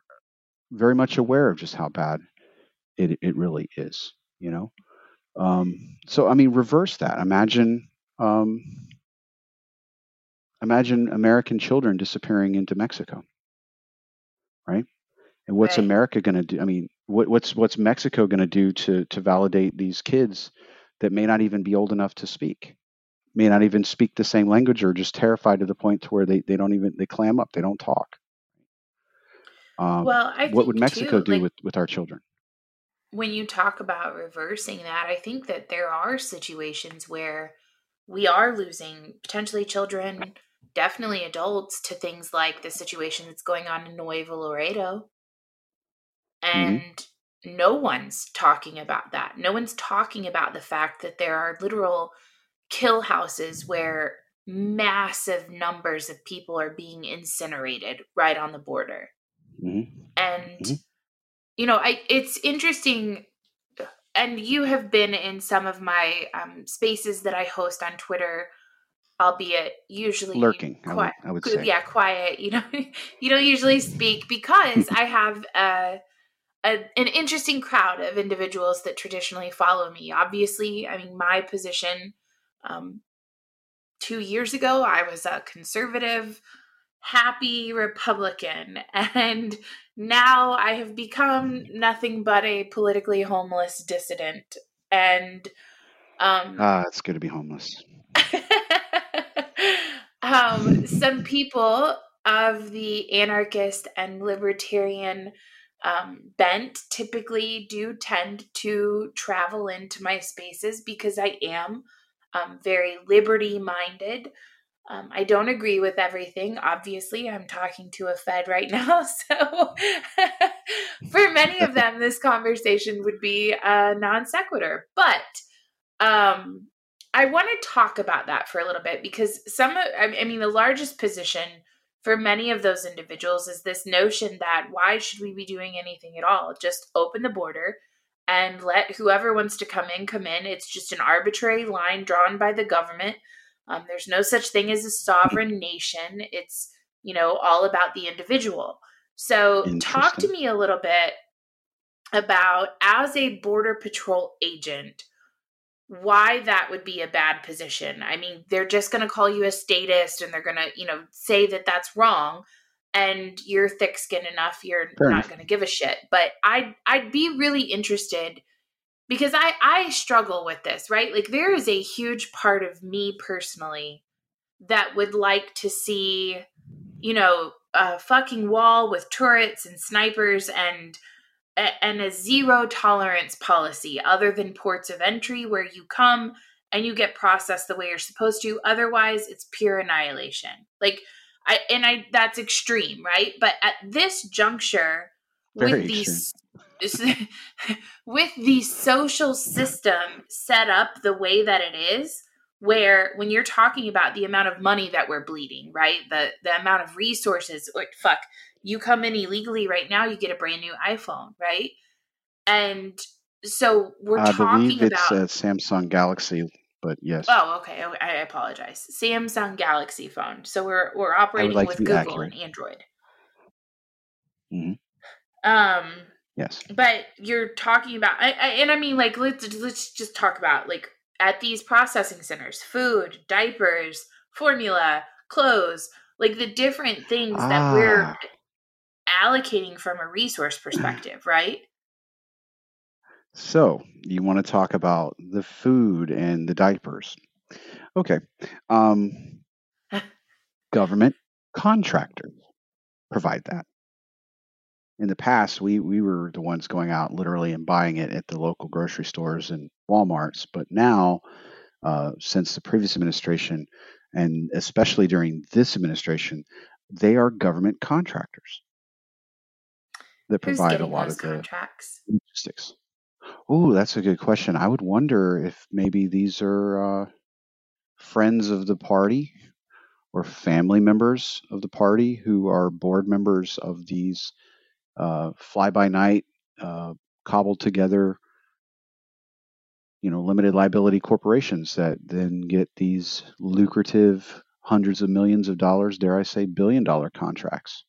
very much aware of just how bad it it really is. You know. Um, so I mean, reverse that. Imagine, um, imagine American children disappearing into Mexico, right? And what's Right. America going to do? I mean, what, what's what's Mexico going to do to to validate these kids that may not even be old enough to speak, may not even speak the same language, or just terrified to the point to where they they don't even they clam up, they don't talk. Um, Well, I what would Mexico too, do like with with our children? When you talk about reversing that, I think that there are situations where we are losing potentially children, definitely adults, to things like the situation that's going on in Nuevo Laredo. hmm And no one's talking about that. No one's talking about the fact that there are literal kill houses where massive numbers of people are being incinerated right on the border. hmm And Mhm. You know, I it's interesting and you have been in some of my um, spaces that I host on Twitter, albeit usually Lurking, I would. I would say. Yeah, quiet. You know, you don't usually speak because I have a, a an interesting crowd of individuals that traditionally follow me. Obviously, I mean, my position um, two years ago, I was a conservative, happy Republican, and now I have become nothing but a politically homeless dissident. And um, Ah, it's good to be homeless. um, some people of the anarchist and libertarian um, bent typically do tend to travel into my spaces because I am um, very liberty minded. Um, I don't agree with everything. Obviously, I'm talking to a Fed right now. So, for many of them, this conversation would be a non sequitur. But um, I want to talk about that for a little bit because some, I mean, the largest position for many of those individuals is this notion that why should we be doing anything at all? Just open the border and let whoever wants to come in come in. It's just an arbitrary line drawn by the government. Um, there's no such thing as a sovereign nation. It's you know all about the individual. So talk to me a little bit about as a border patrol agent why that would be a bad position. I mean, they're just going to call you a statist and they're going to, you know, say that that's wrong and you're thick-skinned enough you're Fair not going to give a shit. But I I'd be really interested because I I struggle with this, right? Like there is a huge part of me personally that would like to see, you know, a fucking wall with turrets and snipers and and a zero tolerance policy other than ports of entry where you come and you get processed the way you're supposed to. Otherwise it's pure annihilation. Like i and i that's extreme right? But at this juncture Very with these with the social system set up the way that it is where when you're talking about the amount of money that we're bleeding right? The the amount of resources or fuck you come in illegally right now you get a brand new iphone right? And so we're I talking believe it's about a Samsung Galaxy, but yes, oh okay oh, i apologize. Samsung galaxy phone. So we're we're operating like with google accurate. and android. Mhm. um Yes. but you're talking about I, I, and i mean like let's let's just talk about like at these processing centers food diapers formula clothes like the different things that we're Ah. allocating from a resource perspective right So you want to talk about the food and the diapers? Okay. Um, government contractors provide that. In the past, we we were the ones going out literally and buying it at the local grocery stores and WalMarts. But now, uh, since the previous administration, and especially during this administration, they are government contractors that who's provide a lot of the contracts logistics. Oh, that's a good question. I would wonder if maybe these are uh, friends of the party or family members of the party who are board members of these uh, fly by night, uh, cobbled together, you know, limited liability corporations that then get these lucrative hundreds of millions of dollars, dare I say, billion dollar contracts.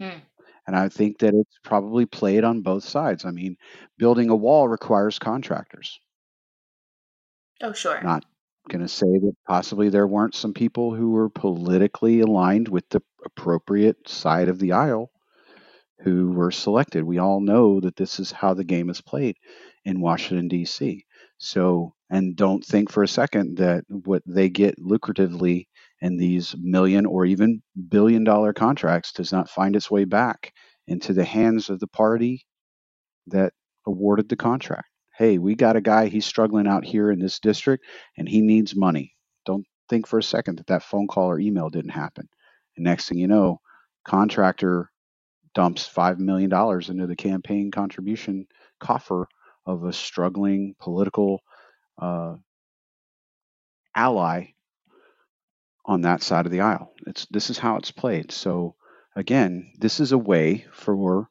Hmm. And I think that it's probably played on both sides. I mean, building a wall requires contractors. oh sure Not going to say that possibly there weren't some people who were politically aligned with the appropriate side of the aisle who were selected. We all know that this is how the game is played in Washington, D.C. So, and don't think for a second that what they get lucratively in these million or even billion dollar contracts does not find its way back into the hands of the party that awarded the contract. Hey, we got a guy, he's struggling out here in this district and he needs money. Don't think for a second that that phone call or email didn't happen. And next thing you know, contractor dumps $5 million into the campaign contribution coffer of a struggling political uh, ally on that side of the aisle. It's this is how it's played. So again, this is a way for,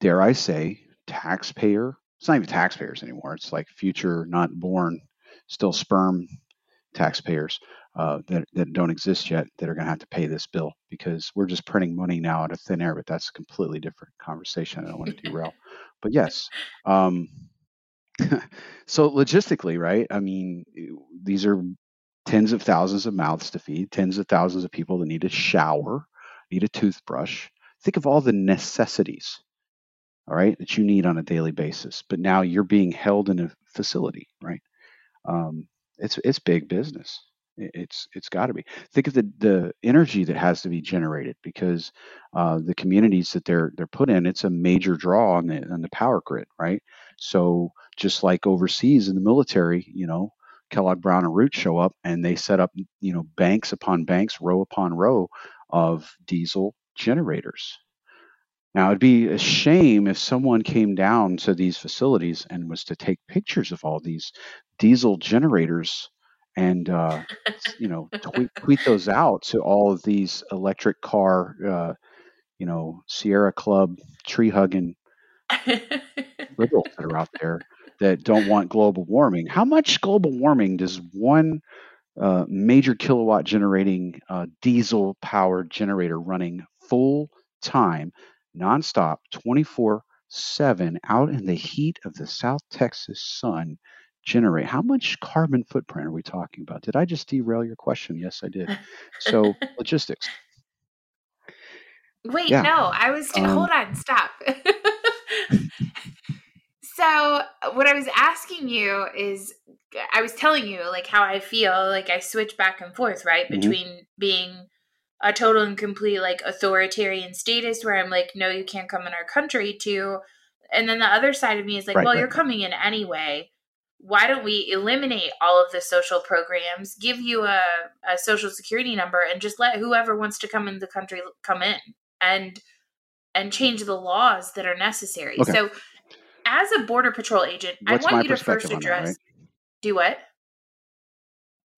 dare I say, taxpayer. It's not even taxpayers anymore. It's like future not born, still sperm taxpayers uh, that that don't exist yet that are going to have to pay this bill because we're just printing money now out of thin air. But that's a completely different conversation. I don't want to derail. But yes. Um, so logistically, right? I mean, these are tens of thousands of mouths to feed, tens of thousands of people that need a shower, need a toothbrush. Think of all the necessities, all right, that you need on a daily basis. But now you're being held in a facility, right? Um, it's it's big business. It's it's got to be. Think of the the energy that has to be generated because uh, the communities that they're they're put in. It's a major draw on the on the power grid, right? So just like overseas in the military, you know, Kellogg Brown and Root show up and they set up, you know, banks upon banks, row upon row of diesel generators. Now, it'd be a shame if someone came down to these facilities and was to take pictures of all these diesel generators and, uh, you know, tweet, tweet those out to all of these electric car, uh, you know, Sierra Club tree hugging liberals that are out there that don't want global warming. How much global warming does one uh, major kilowatt generating uh, diesel powered generator running full time, nonstop, 24 7 out in the heat of the South Texas sun generate? How much carbon footprint are we talking about? Did I just derail your question? Yes, I did. So, logistics. Wait, Yeah. no, I was Um, hold on, stop. so, what I was asking you is I was telling you like how I feel, like I switch back and forth, right? Mhm. Between being a total and complete like authoritarian statist where I'm like, no, you can't come in our country to and then the other side of me is like, Right, well, right, you're coming in anyway. Why don't we eliminate all of the social programs, give you a, a social security number, and just let whoever wants to come in the country come in? And and change the laws that are necessary. Okay. So, as a border patrol agent, What's I want you to first on that, address. right? Do what?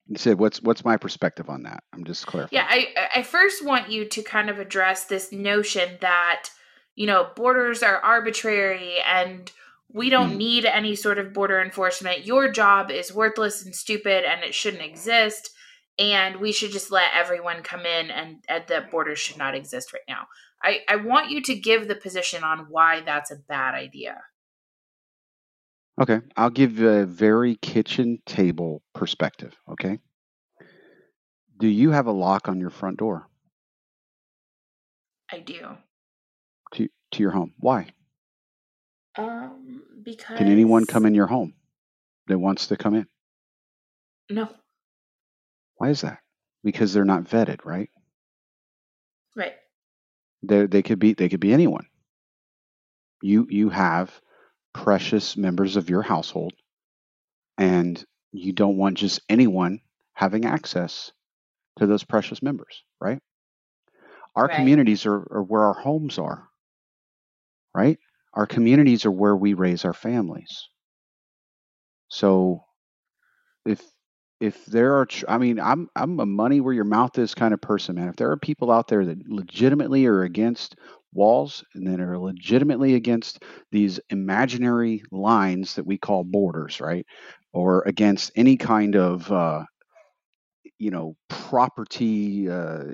You said what's what's my perspective on that? I'm just clarifying. Yeah, I I first want you to kind of address this notion that you know borders are arbitrary and we don't Hmm. need any sort of border enforcement. Your job is worthless and stupid and it shouldn't exist. And we should just let everyone come in and, and the borders should not exist right now. I, I want you to give the position on why that's a bad idea. Okay, I'll give a very kitchen table perspective. Okay. Do you have a lock on your front door I do. to to your home? Why? Um, because Can anyone come in your home that wants to come in? No, Why is that? Because they're not vetted, right? right. They they could be they could be anyone. You you have precious members of your household, and you don't want just anyone having access to those precious members, right? Our Right. communities are, are where our homes are, right? Our communities are where we raise our families. So if if there are I mean I'm I'm a money where your mouth is kind of person, man. If there are people out there that legitimately are against walls and then are legitimately against these imaginary lines that we call borders, right? Or against any kind of uh, you know property, uh,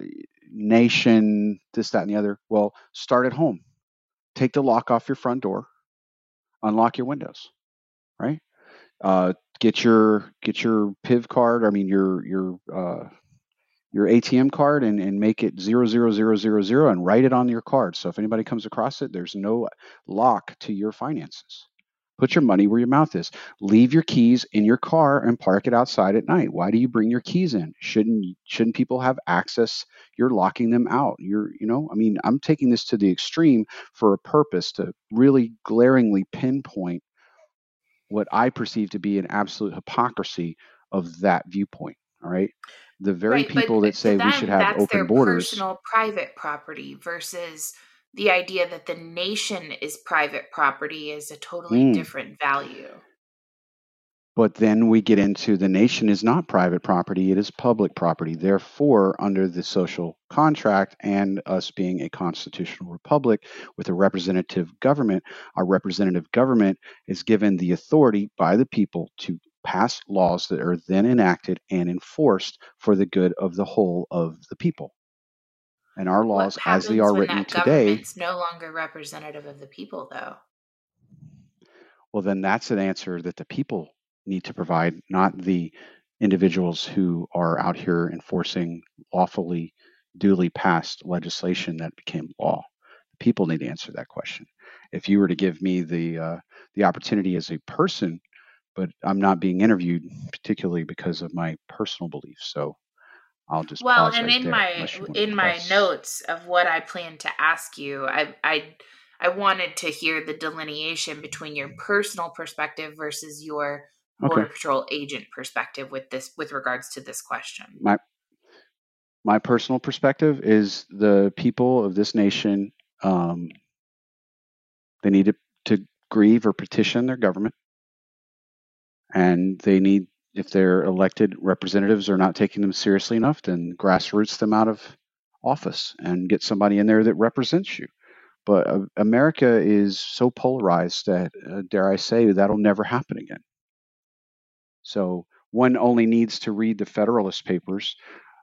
nation, this, that, and the other. Well, start at home. Take the lock off your front door. Unlock your windows, right? Uh, get your get your PIV card. I mean your your uh, your ATM card and, and make it zero zero zero zero zero and write it on your card. So if anybody comes across it, there's no lock to your finances. Put your money where your mouth is. Leave your keys in your car and park it outside at night. Why do you bring your keys in? Shouldn't shouldn't people have access? You're locking them out. You're you know, I mean, I'm taking this to the extreme for a purpose to really glaringly pinpoint what I perceive to be an absolute hypocrisy of that viewpoint. All right. The very right, but people that to say we should have that's open their borders. personal private property versus the idea that the nation is private property is a totally Mm. different value. But then we get into the nation is not private property, it is public property. Therefore, under the social contract and us being a constitutional republic with a representative government, our representative government is given the authority by the people to pass laws that are then enacted and enforced for the good of the whole of the people. And our laws, as they are written today, government's no longer representative of the people, though? well, then that's an answer that the people need to provide, not the individuals who are out here enforcing lawfully, duly passed legislation that became law. The People need to answer that question. If you were to give me the uh, the opportunity as a person, but I'm not being interviewed particularly because of my personal beliefs, so I'll just Well, and right in there, my unless you want to in my press. notes of what I plan to ask you, I I I wanted to hear the delineation between your personal perspective versus your border Okay, patrol agent perspective with this with regards to this question. my my personal perspective is the people of this nation um, they need to, to grieve or petition their government and they need if their elected representatives are not taking them seriously enough then grassroots them out of office and get somebody in there that represents you. But uh, america is so polarized that uh, dare i say that'll never happen again. So one only needs to read the federalist papers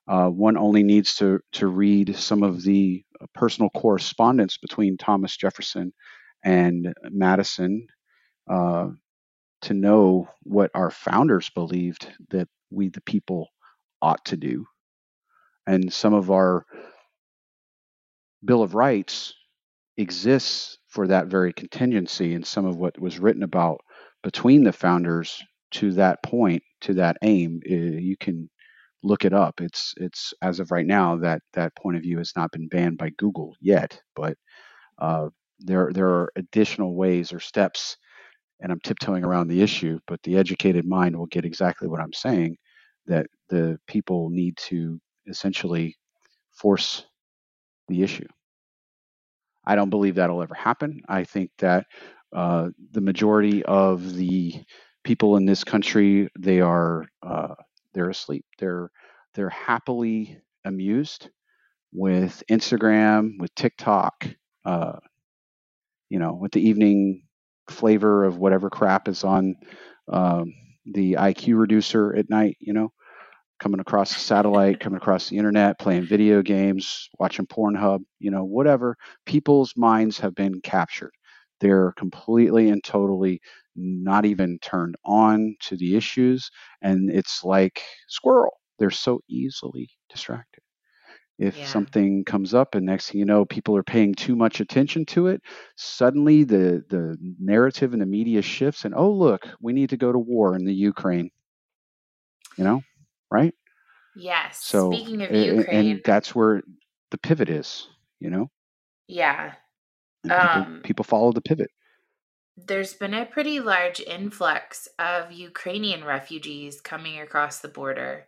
uh, one only needs to, to read some of the uh, personal correspondence between Thomas Jefferson and Madison uh, to know what our founders believed that we, the people, ought to do. And some of our Bill of Rights exists for that very contingency, and some of what was written about between the founders to that point, to that aim, uh, you can look it up. It's it's as of right now that that point of view has not been banned by Google yet, but uh, there there are additional ways or steps, and I'm tiptoeing around the issue. But the educated mind will get exactly what I'm saying. That the people need to essentially force the issue. I don't believe that'll ever happen. I think that uh, the majority of the people in this country they are uh, they're asleep. They're they're happily amused with Instagram, with TikTok, uh, you know, with the evening flavor of whatever crap is on um, the IQ reducer at night, you know, coming across the satellite, coming across the internet, playing video games, watching Pornhub, you know, whatever. People's minds have been captured. They're completely and totally not even turned on to the issues. And it's like squirrel. They're so easily distracted if Yeah. something comes up and next thing you know people are paying too much attention to it suddenly the the narrative in the media shifts and oh look we need to go to war in the ukraine. You know? Right? Yes. so Speaking of a- a- Ukraine, and that's where the pivot is you know? Yeah, people, Um, people follow the pivot. there's been a pretty large influx of Ukrainian refugees coming across the border.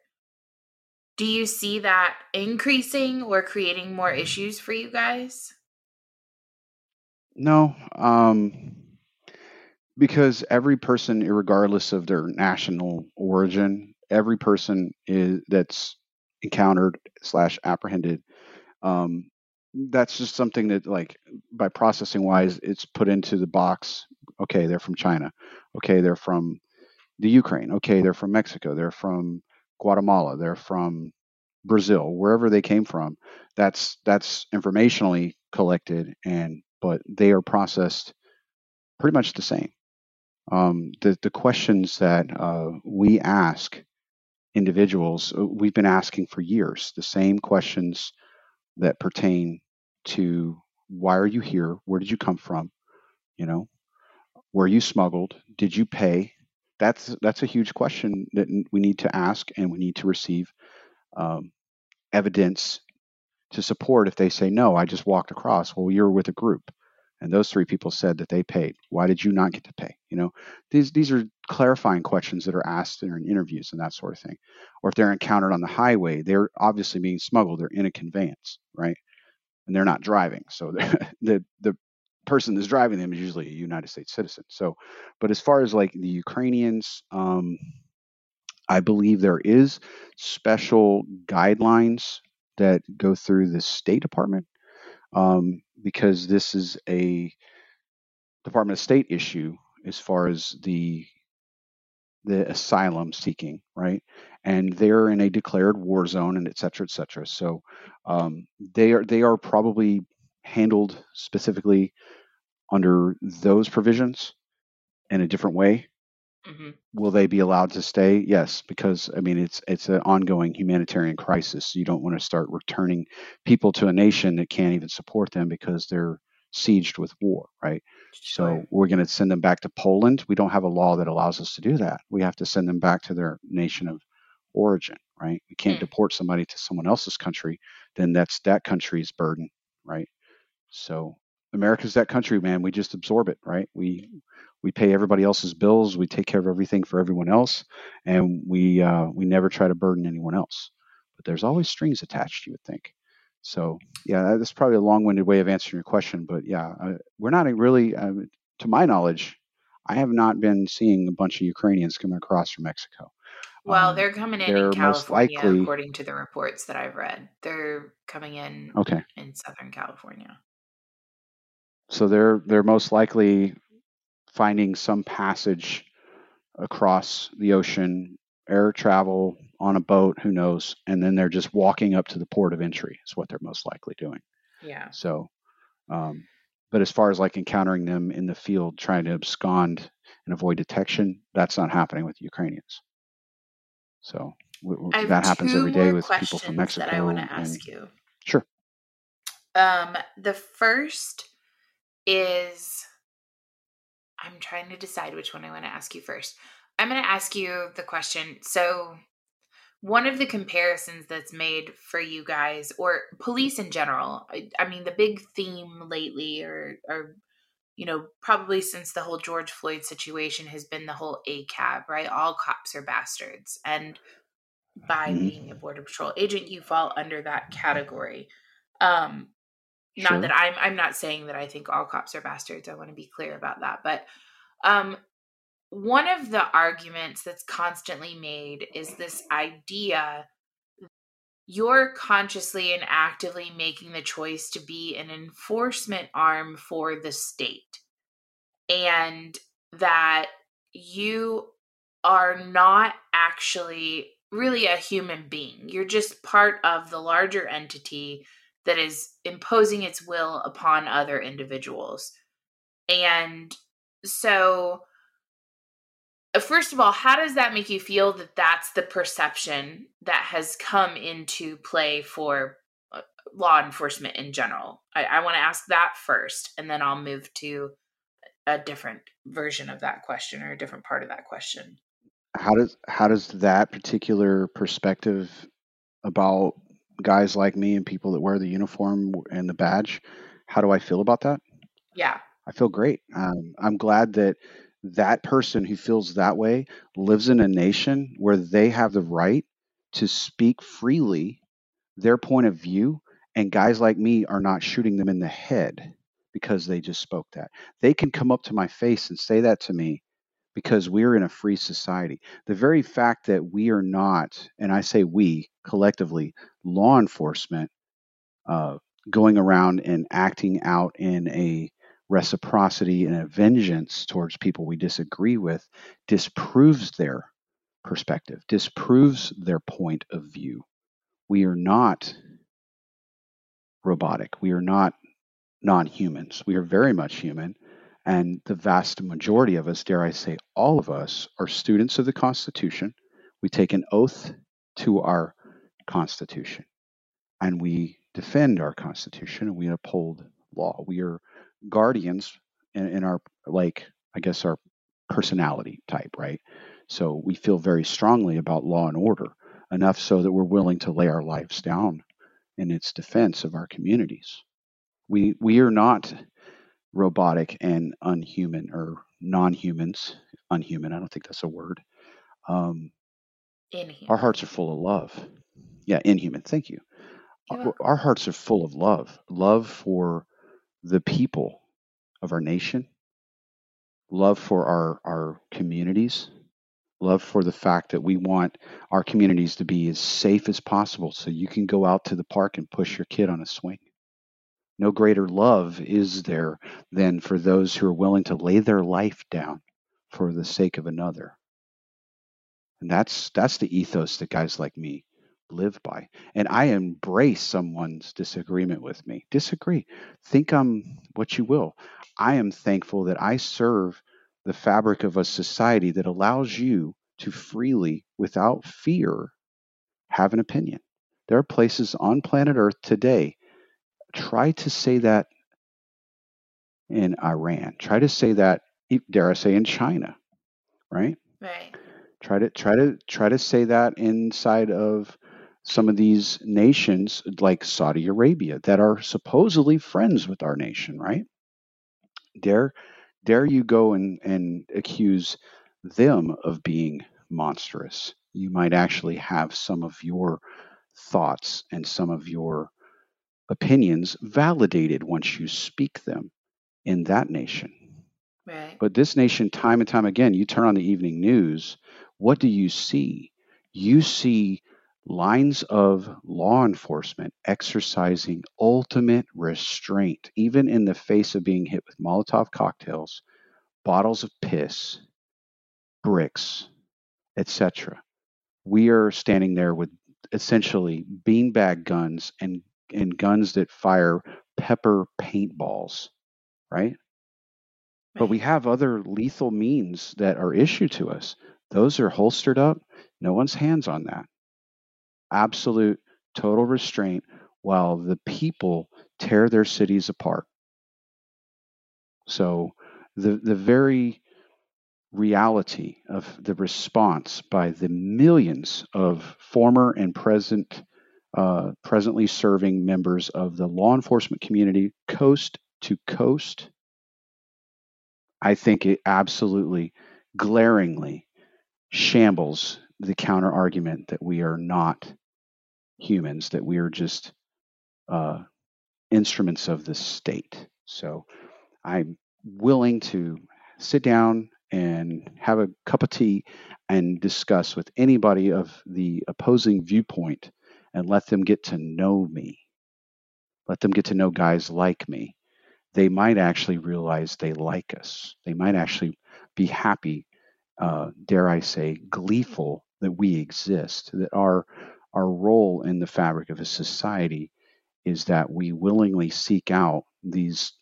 Do you see that increasing or creating more issues for you guys? no um because every person regardless of their national origin every person is that's encountered slash apprehended um, that's just something that like by processing wise it's put into the box okay they're from china okay they're from the ukraine okay they're from mexico they're from guatemala they're from brazil wherever they came from that's that's informationally collected and but they are processed pretty much the same. Um, the, the questions that uh, we ask individuals uh, we've been asking for years the same questions that pertain to why are you here? Where did you come from? You know were you smuggled? Did you pay that's that's a huge question that we need to ask and we need to receive um, evidence to support if they say no i just walked across. Well you're with a group and those three people said that they paid. Why did you not get to pay? You know these these are clarifying questions that are asked in interviews and that sort of thing. Or if they're encountered on the highway they're obviously being smuggled. They're in a conveyance right? And they're not driving. So the the person that's driving them is usually a united states citizen so but as far as like the ukrainians um i believe there is special guidelines that go through the state department um, because this is a Department of State issue as far as the the asylum seeking, right? And they're in a declared war zone, and et cetera, et cetera. So um, they are they are probably handled specifically under those provisions in a different way. hmm Will they be allowed to stay? Yes, because I mean it's it's an ongoing humanitarian crisis. You don't want to start returning people to a nation that can't even support them because they're sieged with war, right? So we're going to send them back to Poland. We don't have a law that allows us to do that. We have to send them back to their nation of origin, right? We can't Hmm. deport somebody to someone else's country. Then that's that country's burden, right? So America's that country, man. We just absorb it, right? We we pay everybody else's bills. We take care of everything for everyone else, and we uh, we never try to burden anyone else. But there's always strings attached. You would think. So yeah, that's probably a long-winded way of answering your question. But yeah, uh, we're not really, uh, to my knowledge, I have not been seeing a bunch of Ukrainians coming across from Mexico. Well, Um, they're coming in they're in most California, likely according to the reports that I've read. They're coming in okay. in Southern California. So they're they're most likely finding some passage across the ocean, air travel on a boat, who knows, and then they're just walking up to the port of entry. Is what they're most likely doing. Yeah. So, um, but as far as like encountering them in the field, trying to abscond and avoid detection, that's not happening with Ukrainians. So w- w- I have that happens every day with people from Mexico. that I want to and ask you. sure, Um, the first is I'm trying to decide which one I want to ask you first. I'm going to ask you the question. So, one of the comparisons that's made for you guys or police in general, I, I mean, the big theme lately, or, or you know, probably since the whole George Floyd situation has been the whole ACAB, right? All cops are bastards, and by Mhm. being a border patrol agent, you fall under that category. Um, not Sure. that I'm I'm not saying that I think all cops are bastards. I want to be clear about that. But um one of the arguments that's constantly made is this idea you're consciously and actively making the choice to be an enforcement arm for the state and that you are not actually really a human being. You're just part of the larger entity that is imposing its will upon other individuals. And so, uh, first of all, how does that make you feel that that's the perception that has come into play for uh, law enforcement in general? I, I want to ask that first, and then I'll move to a different version of that question or a different part of that question. How does how does that particular perspective about guys like me and people that wear the uniform and the badge, how do I feel about that? Yeah. I feel great. Um, I'm glad that that person who feels that way lives in a nation where they have the right to speak freely their point of view, and guys like me are not shooting them in the head because they just spoke that. They can come up to my face and say that to me because we're in a free society. The very fact that we are not, and I say we collectively, law enforcement, uh, going around and acting out in a reciprocity and a vengeance towards people we disagree with disproves their perspective, disproves their point of view. We are not robotic. We are not non humans. We are very much human. And the vast majority of us, dare I say, all of us, are students of the Constitution. We take an oath to our Constitution and we defend our Constitution and we uphold law. We are guardians in, in our, like, I guess, our personality type, right? So we feel very strongly about law and order, enough so that we're willing to lay our lives down in its defense of our communities. We, we are not robotic and unhuman or non-humans unhuman i don't think that's a word um, In here. our hearts are full of love. Yeah inhuman thank you. Our, our hearts are full of love love for the people of our nation love for our our communities love for the fact that we want our communities to be as safe as possible so you can go out to the park and push your kid on a swing no greater love is there than for those who are willing to lay their life down for the sake of another. And that's that's the ethos that guys like me live by. And I embrace someone's disagreement with me. Disagree. Think I'm what you will. I am thankful that I serve the fabric of a society that allows you to freely, without fear, have an opinion. There are places on planet Earth today try to say that in Iran. Try to say that, dare I say, in China, right? Right. Try to try to try to say that inside of some of these nations like Saudi Arabia that are supposedly friends with our nation, right? Dare dare you go and, and accuse them of being monstrous. You might actually have some of your thoughts and some of your opinions validated once you speak them in that nation. Right. But this nation, time and time again, you turn on the evening news, what do you see? You see lines of law enforcement exercising ultimate restraint, even in the face of being hit with Molotov cocktails, bottles of piss, bricks, etc. We are standing there with essentially beanbag guns and, and guns that fire pepper paintballs, right? But we have other lethal means that are issued to us. Those are holstered up. No one's hands on that. Absolute total restraint while the people tear their cities apart. So the the very reality of the response by the millions of former and present uh, presently serving members of the law enforcement community coast to coast I think it absolutely glaringly shambles the counter argument that we are not humans, that we are just uh, instruments of the state. So I'm willing to sit down and have a cup of tea and discuss with anybody of the opposing viewpoint and let them get to know me. Let them get to know guys like me. They might actually realize they like us. They might actually be happy, uh, dare I say, gleeful that we exist, that our our role in the fabric of a society is that we willingly seek out these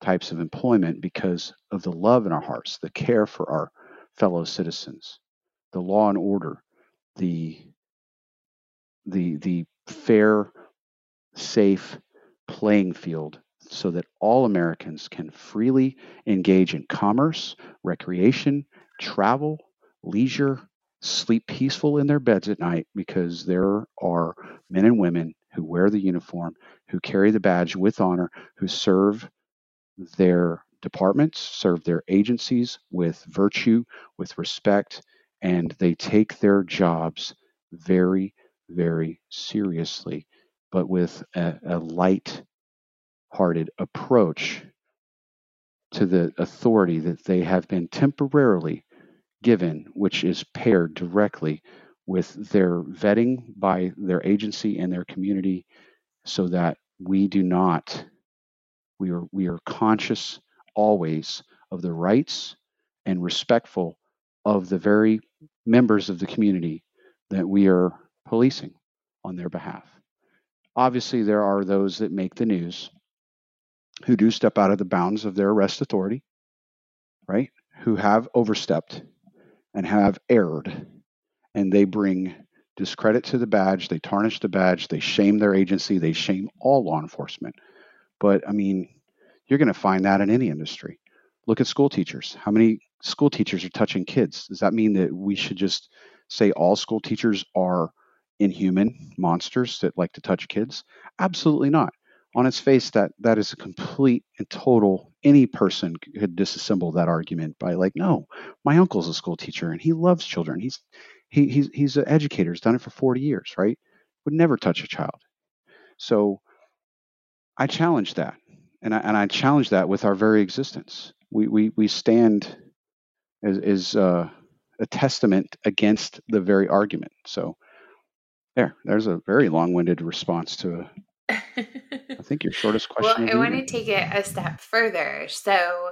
types of employment because of the love in our hearts, the care for our fellow citizens, the law and order, the the the fair, safe playing field so that all Americans can freely engage in commerce, recreation, travel, leisure, sleep peaceful in their beds at night because there are men and women who wear the uniform, who carry the badge with honor, who serve their departments, serve their agencies with virtue, with respect, and they take their jobs very, very seriously, but with a, a light hearted approach to the authority that they have been temporarily given, which is paired directly with their vetting by their agency and their community so that we do not we are we are conscious always of the rights and respectful of the very members of the community that we are policing on their behalf. Obviously, there are those that make the news who do step out of the bounds of their arrest authority, right? Who have overstepped and have erred, and they bring discredit to the badge, they tarnish the badge, they shame their agency, they shame all law enforcement. But I mean, you're going to find that in any industry. Look at school teachers. How many school teachers are touching kids? Does that mean that we should just say all school teachers are inhuman monsters that like to touch kids? Absolutely not. On its face, that that is a complete and total. Any person could disassemble that argument by like, no, my uncle's a school teacher and he loves children. He's he, he's he's an educator. He's done it for 40 years, right? Would never touch a child. So I challenge that, and I and I challenge that with our very existence. We we we stand as is uh, a testament against the very argument. So there, there's a very long-winded response to a I think your shortest question. well, I want to take it a step further. So,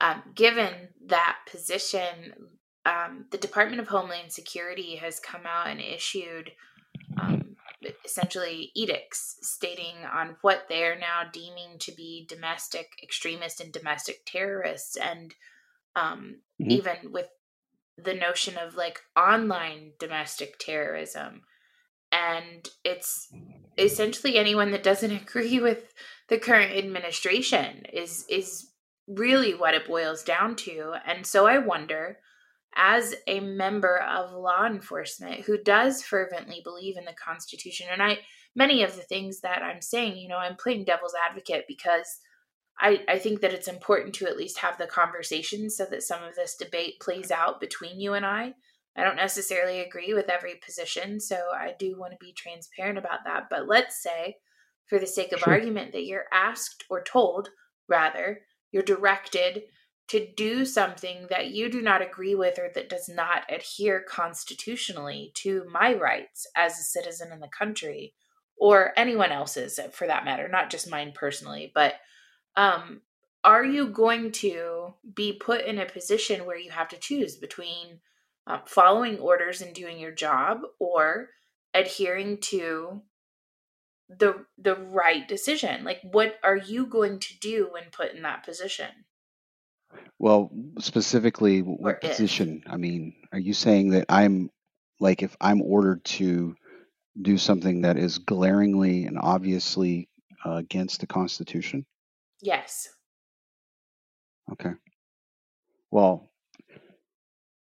um, given that position, um, the Department of Homeland Security has come out and issued um, essentially edicts stating on what they're now deeming to be domestic extremists and domestic terrorists, and um, mm-hmm. even with the notion of like online domestic terrorism. And it's mm-hmm. essentially anyone that doesn't agree with the current administration is is really what it boils down to. And so I wonder as a member of law enforcement who does fervently believe in the Constitution, and I, many of the things that I'm saying, you know, I'm playing devil's advocate because I, I think that it's important to at least have the conversation so that some of this debate plays out between you and I. I don't necessarily agree with every position, so I do want to be transparent about that. But let's say, for the sake of sure. argument, that you're asked or told, rather, you're directed to do something that you do not agree with or that does not adhere constitutionally to my rights as a citizen in the country or anyone else's for that matter not just mine personally but um are you going to be put in a position where you have to choose between uh, following orders and doing your job or adhering to the the right decision like what are you going to do when put in that position well, specifically, what if. position? I mean, are you saying that I'm like if I'm ordered to do something that is glaringly and obviously uh, against the Constitution? Yes. Okay. Well,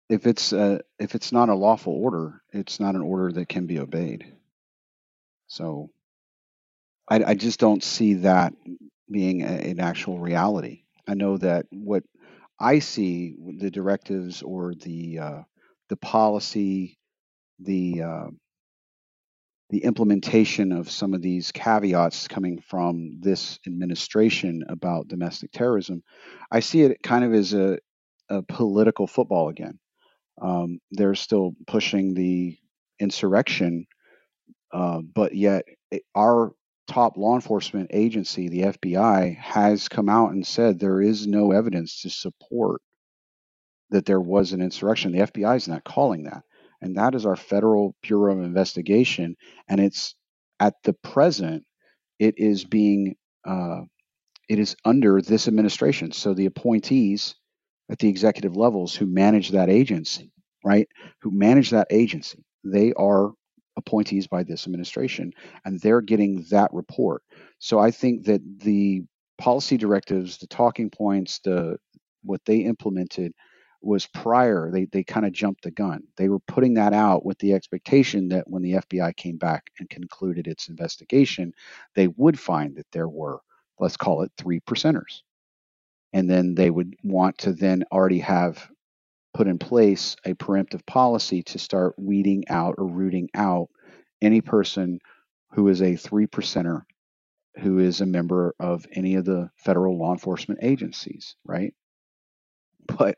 if it's uh, if it's not a lawful order, it's not an order that can be obeyed. So, I, I just don't see that being a, an actual reality. I know that what I see the directives or the uh, the policy, the uh, the implementation of some of these caveats coming from this administration about domestic terrorism, I see it kind of as a, a political football again. Um, they're still pushing the insurrection, uh, but yet our top law enforcement agency, the FBI, has come out and said there is no evidence to support that there was an insurrection. The FBI is not calling that and that is our Federal Bureau of Investigation. And it's at the present, it is being, uh, it is under this administration. So the appointees at the executive levels who manage that agency, right, who manage that agency, they are appointees by this administration, and they're getting that report. So I think that the policy directives, the talking points, the what they implemented was prior. They they kind of jumped the gun. They were putting that out with the expectation that when the FBI came back and concluded its investigation, they would find that there were, let's call it three percenters. And then they would want to then already have put in place a preemptive policy to start weeding out or rooting out any person who is a three percenter who is a member of any of the federal law enforcement agencies, right? But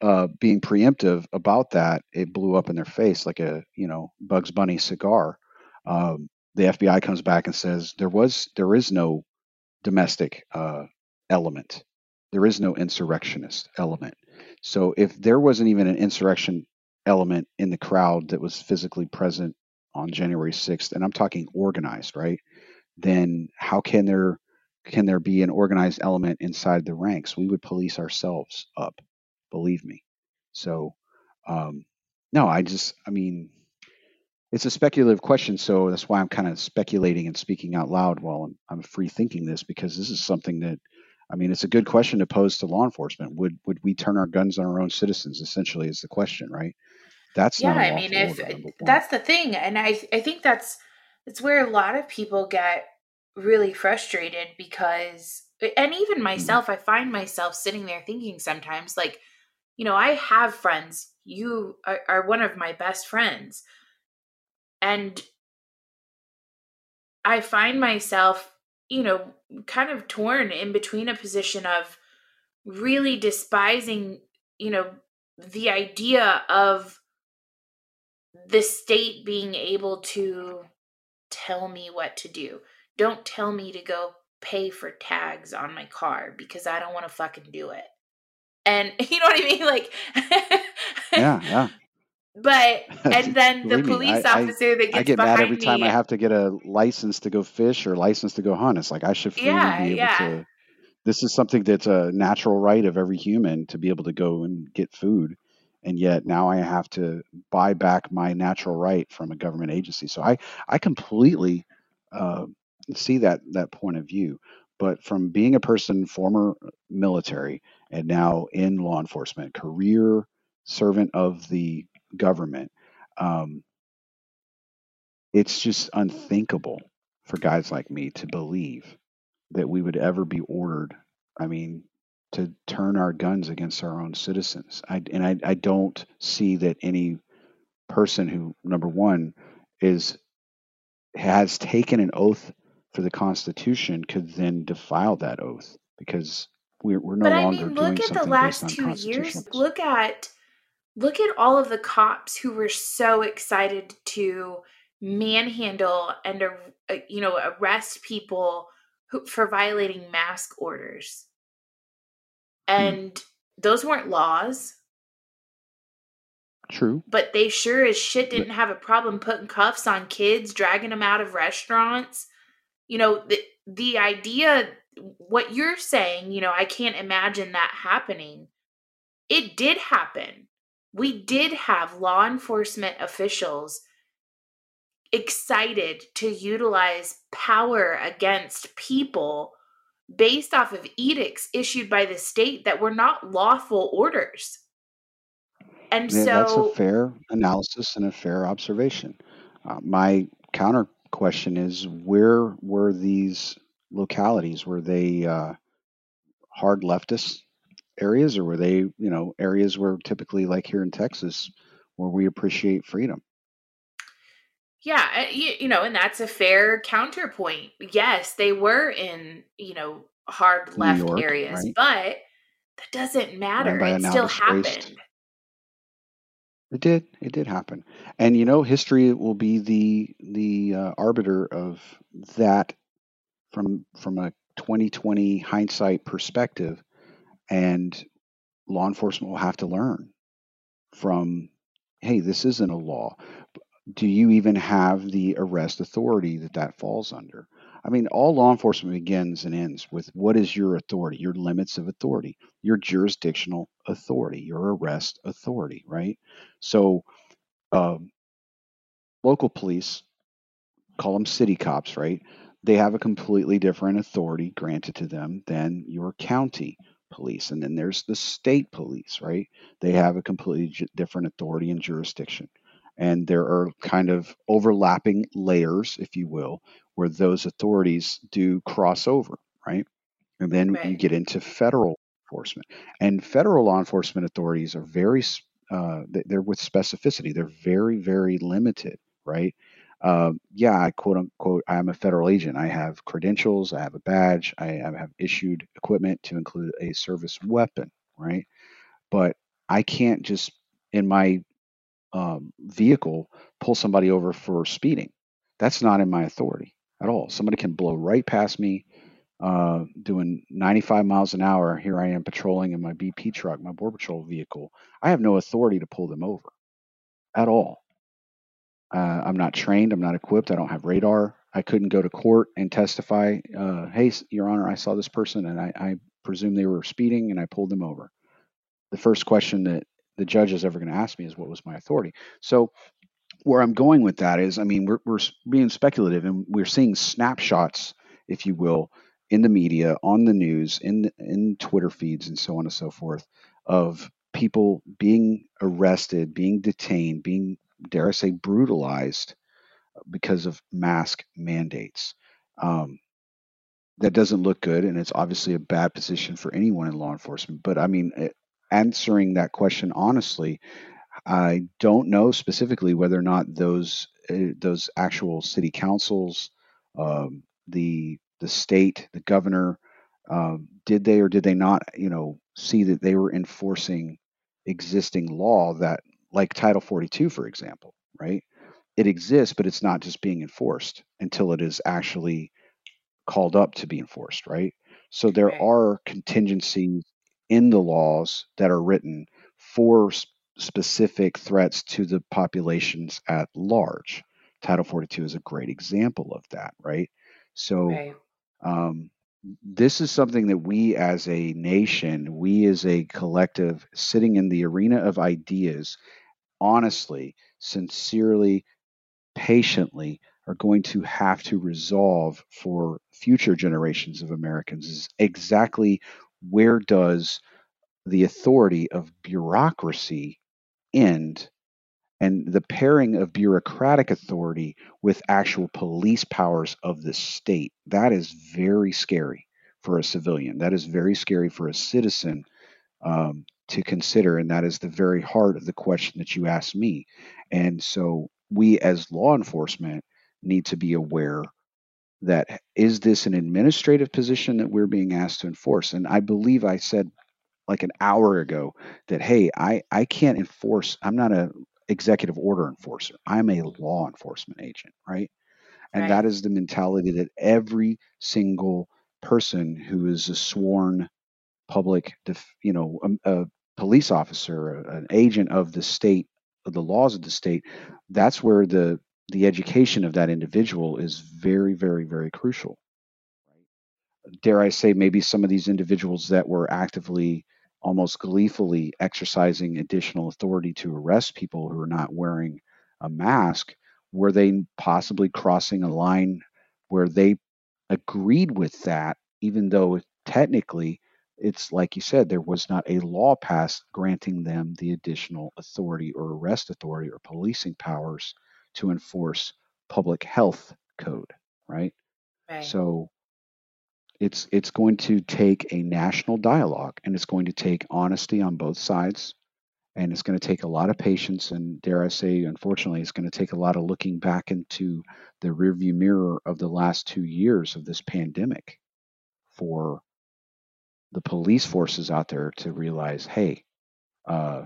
uh, being preemptive about that, it blew up in their face like a you know Bugs Bunny cigar. Um, the FBI comes back and says there was there is no domestic uh, element, there is no insurrectionist element. So if there wasn't even an insurrection element in the crowd that was physically present on January 6th, and I'm talking organized, right? Then how can there can there be an organized element inside the ranks? We would police ourselves up believe me. So, um, no, I just, I mean, it's a speculative question, so that's why I'm kind of speculating and speaking out loud while I'm, I'm free thinking this because this is something that, I mean, it's a good question to pose to law enforcement. Would would we turn our guns on our own citizens? Essentially, is the question, right? That's yeah. I mean, if that's the thing, and I I think that's that's where a lot of people get really frustrated because, and even mm-hmm. myself, mm-hmm. I find myself sitting there thinking sometimes like you know, I have friends. You are, are one of my best friends. And I find myself, you know, kind of torn in between a position of really despising, you know, the idea of the state being able to tell me what to do. Don't tell me to go pay for tags on my car because I don't want to fucking do it and you know what I mean? Like, yeah, yeah. But and then the police me, I, officer that gets I get mad every time I have to get a license to go fish or license to go hunt. It's like I should freely yeah, be able yeah. to. This is something that's a natural right of every human to be able to go and get food, and yet now I have to buy back my natural right from a government agency. So I I completely uh, see that that point of view. But from being a person former military and now in law enforcement, career servant of the government. Um, it's just unthinkable for guys like me to believe that we would ever be ordered. I mean, to turn our guns against our own citizens. I, and I, I don't see that any person who, number one, is has taken an oath for the Constitution could then defile that oath because we're, we're no but longer I mean, look at the last two years. Look at look at all of the cops who were so excited to manhandle and uh, you know arrest people who, for violating mask orders, hmm. and hmm. those weren't laws. True. But they sure as shit didn't have a problem putting cuffs on kids, dragging them out of restaurants. You know, the the idea what you're saying, you know, I can't imagine that happening. It did happen. We did have law enforcement officials excited to utilize power against people based off of edicts issued by the state that were not lawful orders. And yeah, so that's a fair analysis and a fair observation. Uh, my counter question is where were these localities? Were they uh, hard leftist areas, or were they, you know, areas where typically, like here in Texas, where we appreciate freedom? Yeah, you, you know, and that's a fair counterpoint. Yes, they were in, you know, hard left York, areas, right? but that doesn't matter. It still happened. It did. It did happen. And you know, history will be the the uh, arbiter of that from from a 2020 hindsight perspective and law enforcement will have to learn from hey, this isn't a law. Do you even have the arrest authority that that falls under? I mean, all law enforcement begins and ends with what is your authority, your limits of authority, your jurisdictional authority, your arrest authority, right? So, um, local police, call them city cops, right? They have a completely different authority granted to them than your county police. And then there's the state police, right? They have a completely different authority and jurisdiction. And there are kind of overlapping layers, if you will, where those authorities do cross over, right? And then you get into federal enforcement. And federal law enforcement authorities are very uh, they're with specificity. They're very, very limited, right? Um, yeah, I quote unquote, I am a federal agent. I have credentials, I have a badge, I have have issued equipment to include a service weapon, right? But I can't just, in my um, vehicle, pull somebody over for speeding. That's not in my authority at all. Somebody can blow right past me uh, doing 95 miles an hour. Here I am patrolling in my BP truck, my Border Patrol vehicle. I have no authority to pull them over at all. Uh, I'm not trained. I'm not equipped. I don't have radar. I couldn't go to court and testify. Uh, hey, Your Honor, I saw this person and I, I presume they were speeding and I pulled them over. The first question that the judge is ever going to ask me is, What was my authority? So, where I'm going with that is, I mean, we're, we're being speculative and we're seeing snapshots, if you will, in the media, on the news, in in Twitter feeds, and so on and so forth, of people being arrested, being detained, being, dare I say, brutalized because of mask mandates. Um, that doesn't look good, and it's obviously a bad position for anyone in law enforcement. But I mean, eh, answering that question honestly, I don't know specifically whether or not those uh, those actual city councils, um, the the state, the governor, um, did they or did they not, you know, see that they were enforcing existing law that, like Title 42, for example, right? It exists, but it's not just being enforced until it is actually called up to be enforced, right? So there Right. are contingencies in the laws that are written for specific threats to the populations at large. Title 42 is a great example of that, right? So Right. um, this is something that we as a nation, we as a collective, sitting in the arena of ideas, honestly, sincerely, patiently are going to have to resolve for future generations of Americans is exactly where does the authority of bureaucracy end? And the pairing of bureaucratic authority with actual police powers of the state that is very scary for a civilian. That is very scary for a citizen um, to consider and that is the very heart of the question that you asked me. And so we as law enforcement need to be aware that is this an administrative position that we're being asked to enforce? And i believe i said like an hour ago that hey i i can't enforce i'm not a executive order enforcer. I'm a law enforcement agent right? And Right. that is the mentality that every single person who is a sworn public def, you know a, a police officer an agent of the state of the laws of the state that's where the the education of that individual is very very very crucial. Dare I say, maybe some of these individuals that were actively, almost gleefully exercising additional authority to arrest people who are not wearing a mask, were they possibly crossing a line where they agreed with that, even though technically it's like you said, there was not a law passed granting them the additional authority or arrest authority or policing powers to enforce public health code, right? Right. So it's it's going to take a national dialogue and it's going to take honesty on both sides and it's going to take a lot of patience and dare i say unfortunately it's going to take a lot of looking back into the rearview mirror of the last two years of this pandemic for the police forces out there to realize hey uh,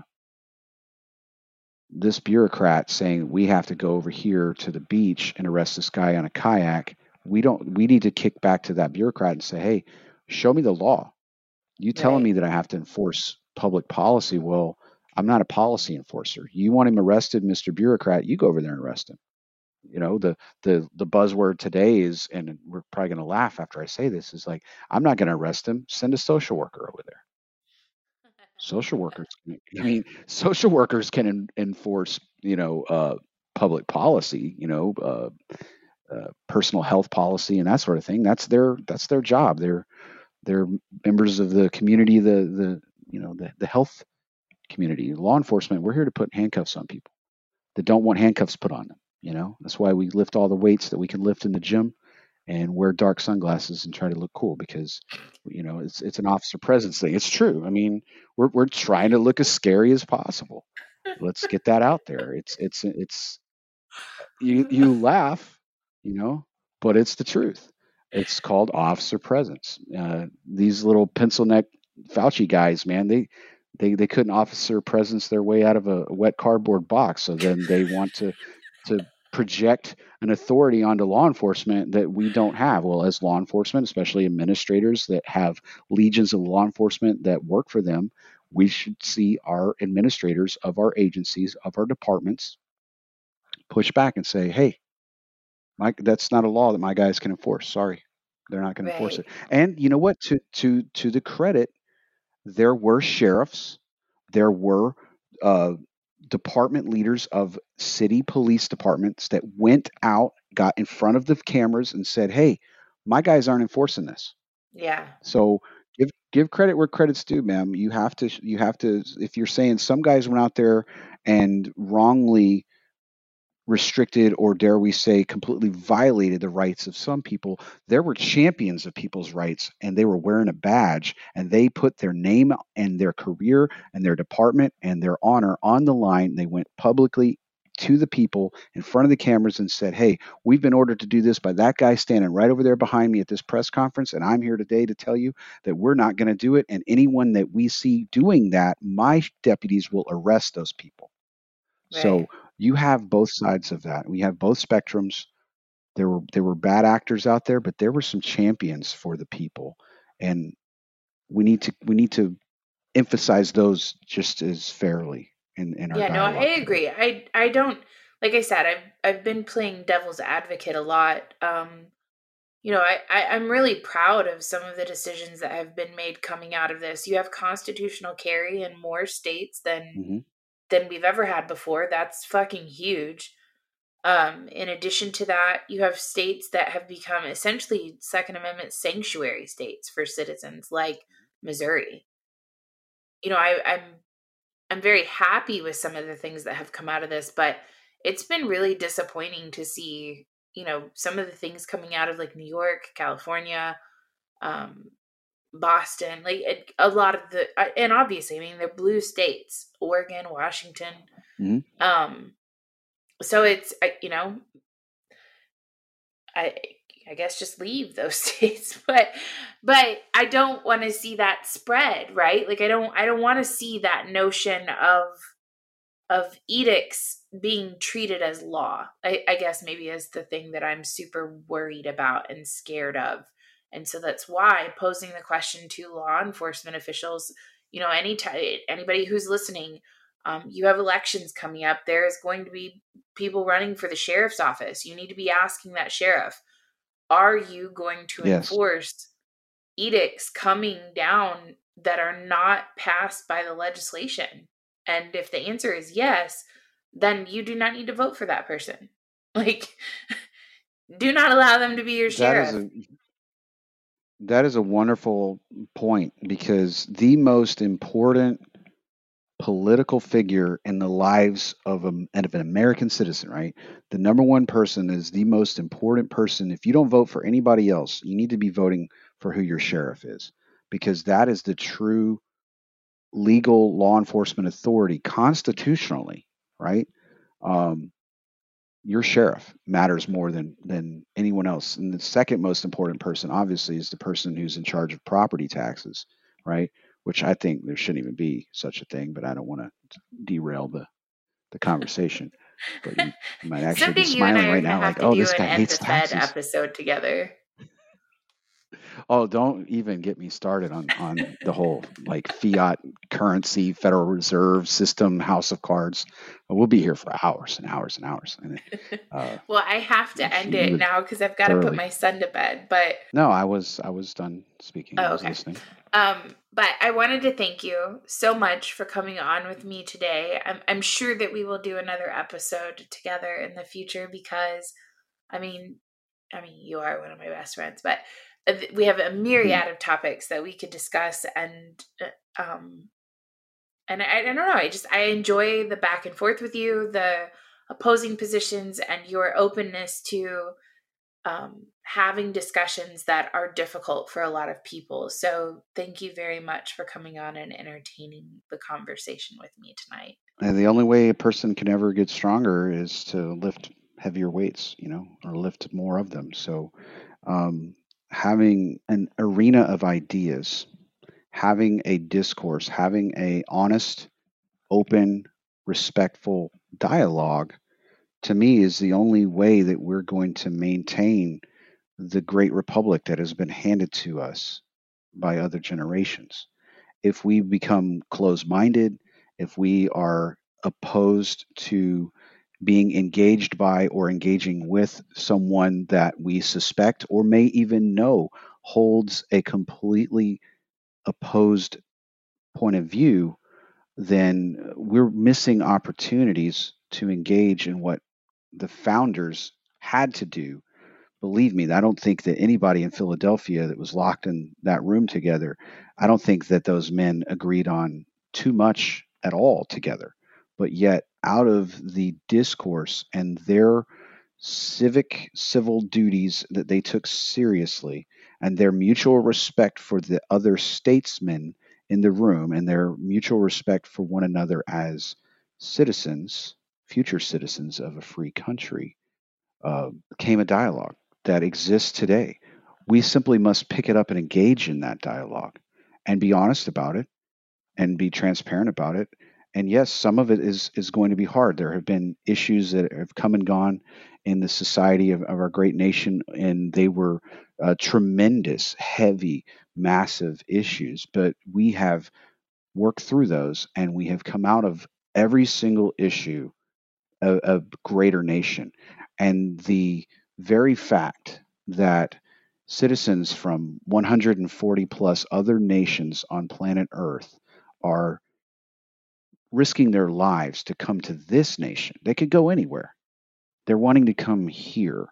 this bureaucrat saying we have to go over here to the beach and arrest this guy on a kayak we don't we need to kick back to that bureaucrat and say hey show me the law. You telling Right. me that i have to enforce public policy? Well i'm not a policy enforcer. You want him arrested mr bureaucrat you go over there and arrest him you know the the the buzzword today is and we're probably going to laugh after i say this is like i'm not going to arrest him. Send a social worker over there. Social workers i mean social workers can en- enforce you know uh, public policy you know uh, uh, personal health policy and that sort of thing. That's their that's their job. They're they're members of the community the the you know the, the health community law enforcement. We're here to put handcuffs on people that don't want handcuffs put on them you know? That's why we lift all the weights that we can lift in the gym and wear dark sunglasses and try to look cool because you know it's it's an officer presence thing. It's true. I mean we're we're trying to look as scary as possible. Let's get that out there. It's it's it's you you laugh you know but it's the truth. It's called officer presence. Uh, these little pencil neck fauci guys man they they they couldn't officer presence their way out of a wet cardboard box. So then they want to to project an authority onto law enforcement that we don't have. Well as law enforcement especially administrators that have legions of law enforcement that work for them we should see our administrators of our agencies of our departments push back and say hey my, that's not a law that my guys can enforce. Sorry they're not going to enforce it. And you know what? To to to the credit there were sheriffs there were uh, department leaders of city police departments that went out got in front of the cameras and said hey my guys aren't enforcing this Yeah. so give give credit where credit's due, ma'am. You have to you have to if you're saying some guys went out there and wrongly restricted or dare we say completely violated the rights of some people. There were champions of people's rights and they were wearing a badge and they put their name and their career and their department and their honor on the line. They went publicly to the people in front of the cameras and said hey we've been ordered to do this by that guy standing right over there behind me at this press conference and i'm here today to tell you that we're not going to do it and anyone that we see doing that my deputies will arrest those people. So Right. You have both sides of that. We have both spectrums. There were there were bad actors out there, but there were some champions for the people, and we need to we need to emphasize those just as fairly in in our Yeah, no, I agree. I I don't like I said, I've I've been playing devil's advocate a lot. Um, you know, I, I I'm really proud of some of the decisions that have been made coming out of this. You have constitutional carry in more states than hmm than we've ever had before. That's fucking huge. Um, in addition to that, you have states that have become essentially Second Amendment sanctuary states for citizens, like Missouri. You know, I, I'm I'm very happy with some of the things that have come out of this, but it's been really disappointing to see, you know, some of the things coming out of like New York, California, um, Boston, like it, a lot of the, and obviously, I mean, they're blue states, Oregon, Washington. hmm Um, so it's, I- you know, I, I guess just leave those states, but, but I don't want to see that spread, right? Like I don't, I don't want to see that notion of, of edicts being treated as law. I, I guess maybe is the thing that I'm super worried about and scared of. And so that's why posing the question to law enforcement officials, you know, any t- anybody who's listening, um, you have elections coming up. There is going to be people running for the sheriff's office. You need to be asking that sheriff, are you going to Yes. enforce edicts coming down that are not passed by the legislation? And if the answer is yes, then you do not need to vote for that person. Like, do not allow them to be your That sheriff. a that is a wonderful point because the most important political figure in the lives of, a, of an American citizen, right? The number one person is the most important person. If you don't vote for anybody else, you need to be voting for who your sheriff is because that is the true legal law enforcement authority constitutionally, right? Um, your sheriff matters more than than anyone else. And the second most important person, obviously, is the person who's in charge of property taxes, right? Which I think there shouldn't even be such a thing, but I don't want to derail the the conversation. But you, you might actually Someday be you and I smiling right now, like, "Oh, this guy hates taxes." episode together. Oh, don't even get me started on on the whole like fiat currency, Federal Reserve system, house of cards. We'll be here for hours and hours and hours. And uh, well, I have to end it now because I've got to put my son to bed. But No, I was I was done speaking. I oh, was okay. listening. Um, but I wanted to thank you so much for coming on with me today. I'm I'm sure that we will do another episode together in the future because, I mean, I mean you are one of my best friends, but we have a Hmm. myriad of topics that we could discuss and uh, um and I, I don't know i just i enjoy the back and forth with you the opposing positions and your openness to um, having discussions that are difficult for a lot of people so thank you very much for coming on and entertaining the conversation with me tonight And the only way a person can ever get stronger is to lift heavier weights, you know, or lift more of them. So, um, having an arena of ideas, having a discourse, having a honest, open, respectful dialogue, to me, is the only way that we're going to maintain the great republic that has been handed to us by other generations. If we become closed minded, if we are opposed to being engaged by or engaging with someone that we suspect or may even know holds a completely opposed point of view, then we're missing opportunities to engage in what the founders had to do. Believe me, I don't think that anybody in Philadelphia that was locked in that room together, I don't think that those men agreed on too much at all together. But yet, out of the discourse and their civic civil duties that they took seriously and their mutual respect for the other statesmen in the room and their mutual respect for one another as citizens, future citizens of a free country, uh, came a dialogue that exists today. We simply must pick it up and engage in that dialogue and be honest about it and be transparent about it. And yes, some of it is is going to be hard. There have been issues that have come and gone in the society of, of our great nation, and they were uh, tremendous, heavy, massive issues. But we have worked through those, and we have come out of every single issue a, a greater nation. And the very fact that citizens from 140 plus other nations on planet Earth are risking their lives to come to this nation, they could go anywhere. They're wanting to come here,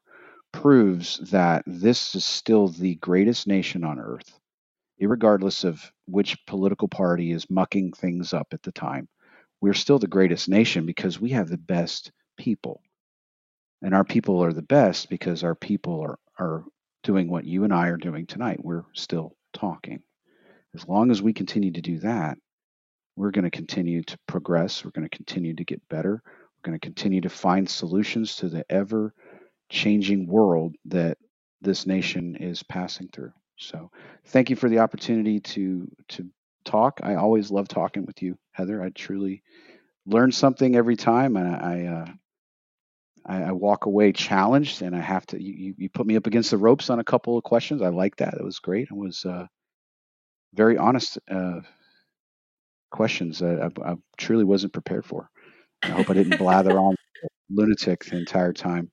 proves that this is still the greatest nation on earth, regardless of which political party is mucking things up at the time. We're still the greatest nation because we have the best people. And our people are the best because our people are, are doing what you and I are doing tonight. We're still talking. As long as we continue to do that, we're going to continue to progress. We're going to continue to get better. We're going to continue to find solutions to the ever changing world that this nation is passing through. So, thank you for the opportunity to to talk. I always love talking with you, Heather. I truly learn something every time, and I uh, I, I walk away challenged, and I have to. You, you you put me up against the ropes on a couple of questions. I like that. It was great. It was uh, very honest uh, questions that I, I truly wasn't prepared for. I hope I didn't blather on lunatic the entire time.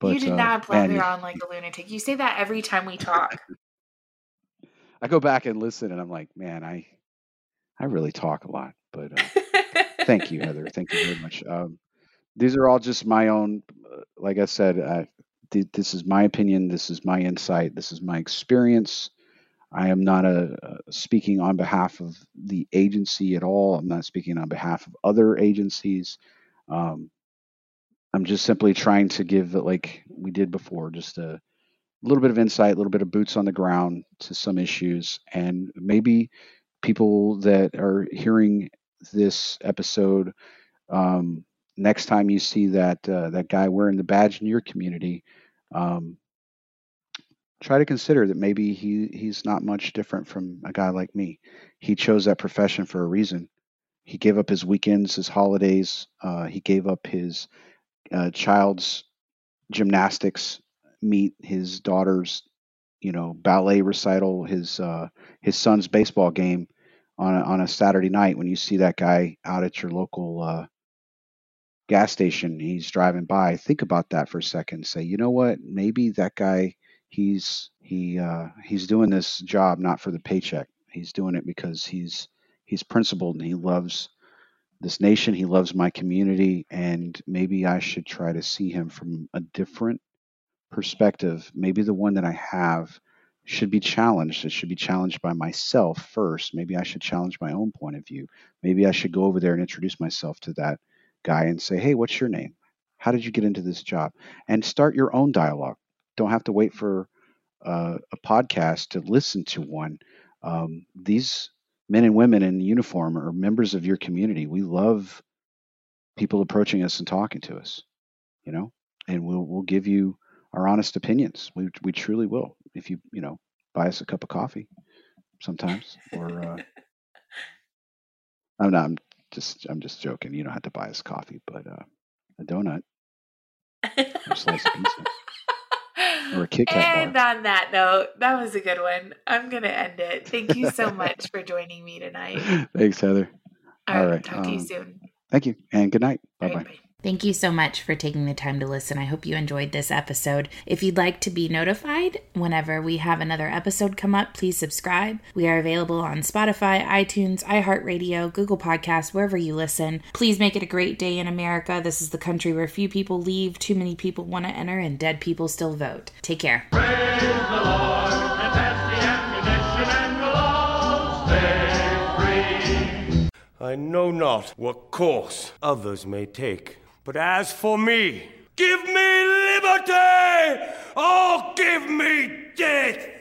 But you did uh, not man, blather you- on like a lunatic you say that every time we talk I go back and listen, and I'm like, man, I I really talk a lot. But uh, thank you, Heather. Thank you very much. Um, these are all just my own. Uh, like I said, I, th- this is my opinion. This is my insight. This is my experience. I am not a, uh speaking on behalf of the agency at all. I'm not speaking on behalf of other agencies. Um, I'm just simply trying to give, like we did before, just a little bit of insight, a little bit of boots on the ground to some issues, and maybe people that are hearing this episode, um, next time you see that uh, that guy wearing the badge in your community, um, try to consider that maybe he he's not much different from a guy like me. He chose that profession for a reason. He gave up his weekends, his holidays. Uh, he gave up his uh, child's gymnastics meet, his daughter's, you know, ballet recital, his uh, his son's baseball game on a, on a Saturday night. When you see that guy out at your local uh, gas station, he's driving by. Think about that for a second. Say, you know what? Maybe that guy he's he uh, he's doing this job not for the paycheck. He's doing it because he's he's principled and he loves this nation. He loves my community, and maybe I should try to see him from a different perspective. Maybe the one that I have should be challenged. It should be challenged by myself first. Maybe I should challenge my own point of view. Maybe I should go over there and introduce myself to that guy and say, "Hey, what's your name? How did you get into this job?" And start your own dialogue don't have to wait for uh, a podcast to listen to one. Um, these men and women in uniform are members of your community. We love people approaching us and talking to us, you know, and we'll we'll give you our honest opinions. We we truly will. If you you know buy us a cup of coffee sometimes, or uh, I'm not. I'm just I'm just joking. You don't have to buy us coffee, but uh, a donut or slice of pizza or Kit Kat And bar. on that note, that was a good one. I'm going to end it. Thank you so much for joining me tonight. Thanks, Heather. All, All right, right. Talk um, to you um, soon. Thank you, and good night. Bye bye. Right, bye. Thank you so much for taking the time to listen. I hope you enjoyed this episode. If you'd like to be notified whenever we have another episode come up, please subscribe. We are available on Spotify, iTunes, iHeartRadio, Google Podcasts, wherever you listen. Please make it a great day in America. This is the country where few people leave, too many people want to enter, and dead people still vote. Take care. I know not what course others may take, but as for me, give me liberty or give me death!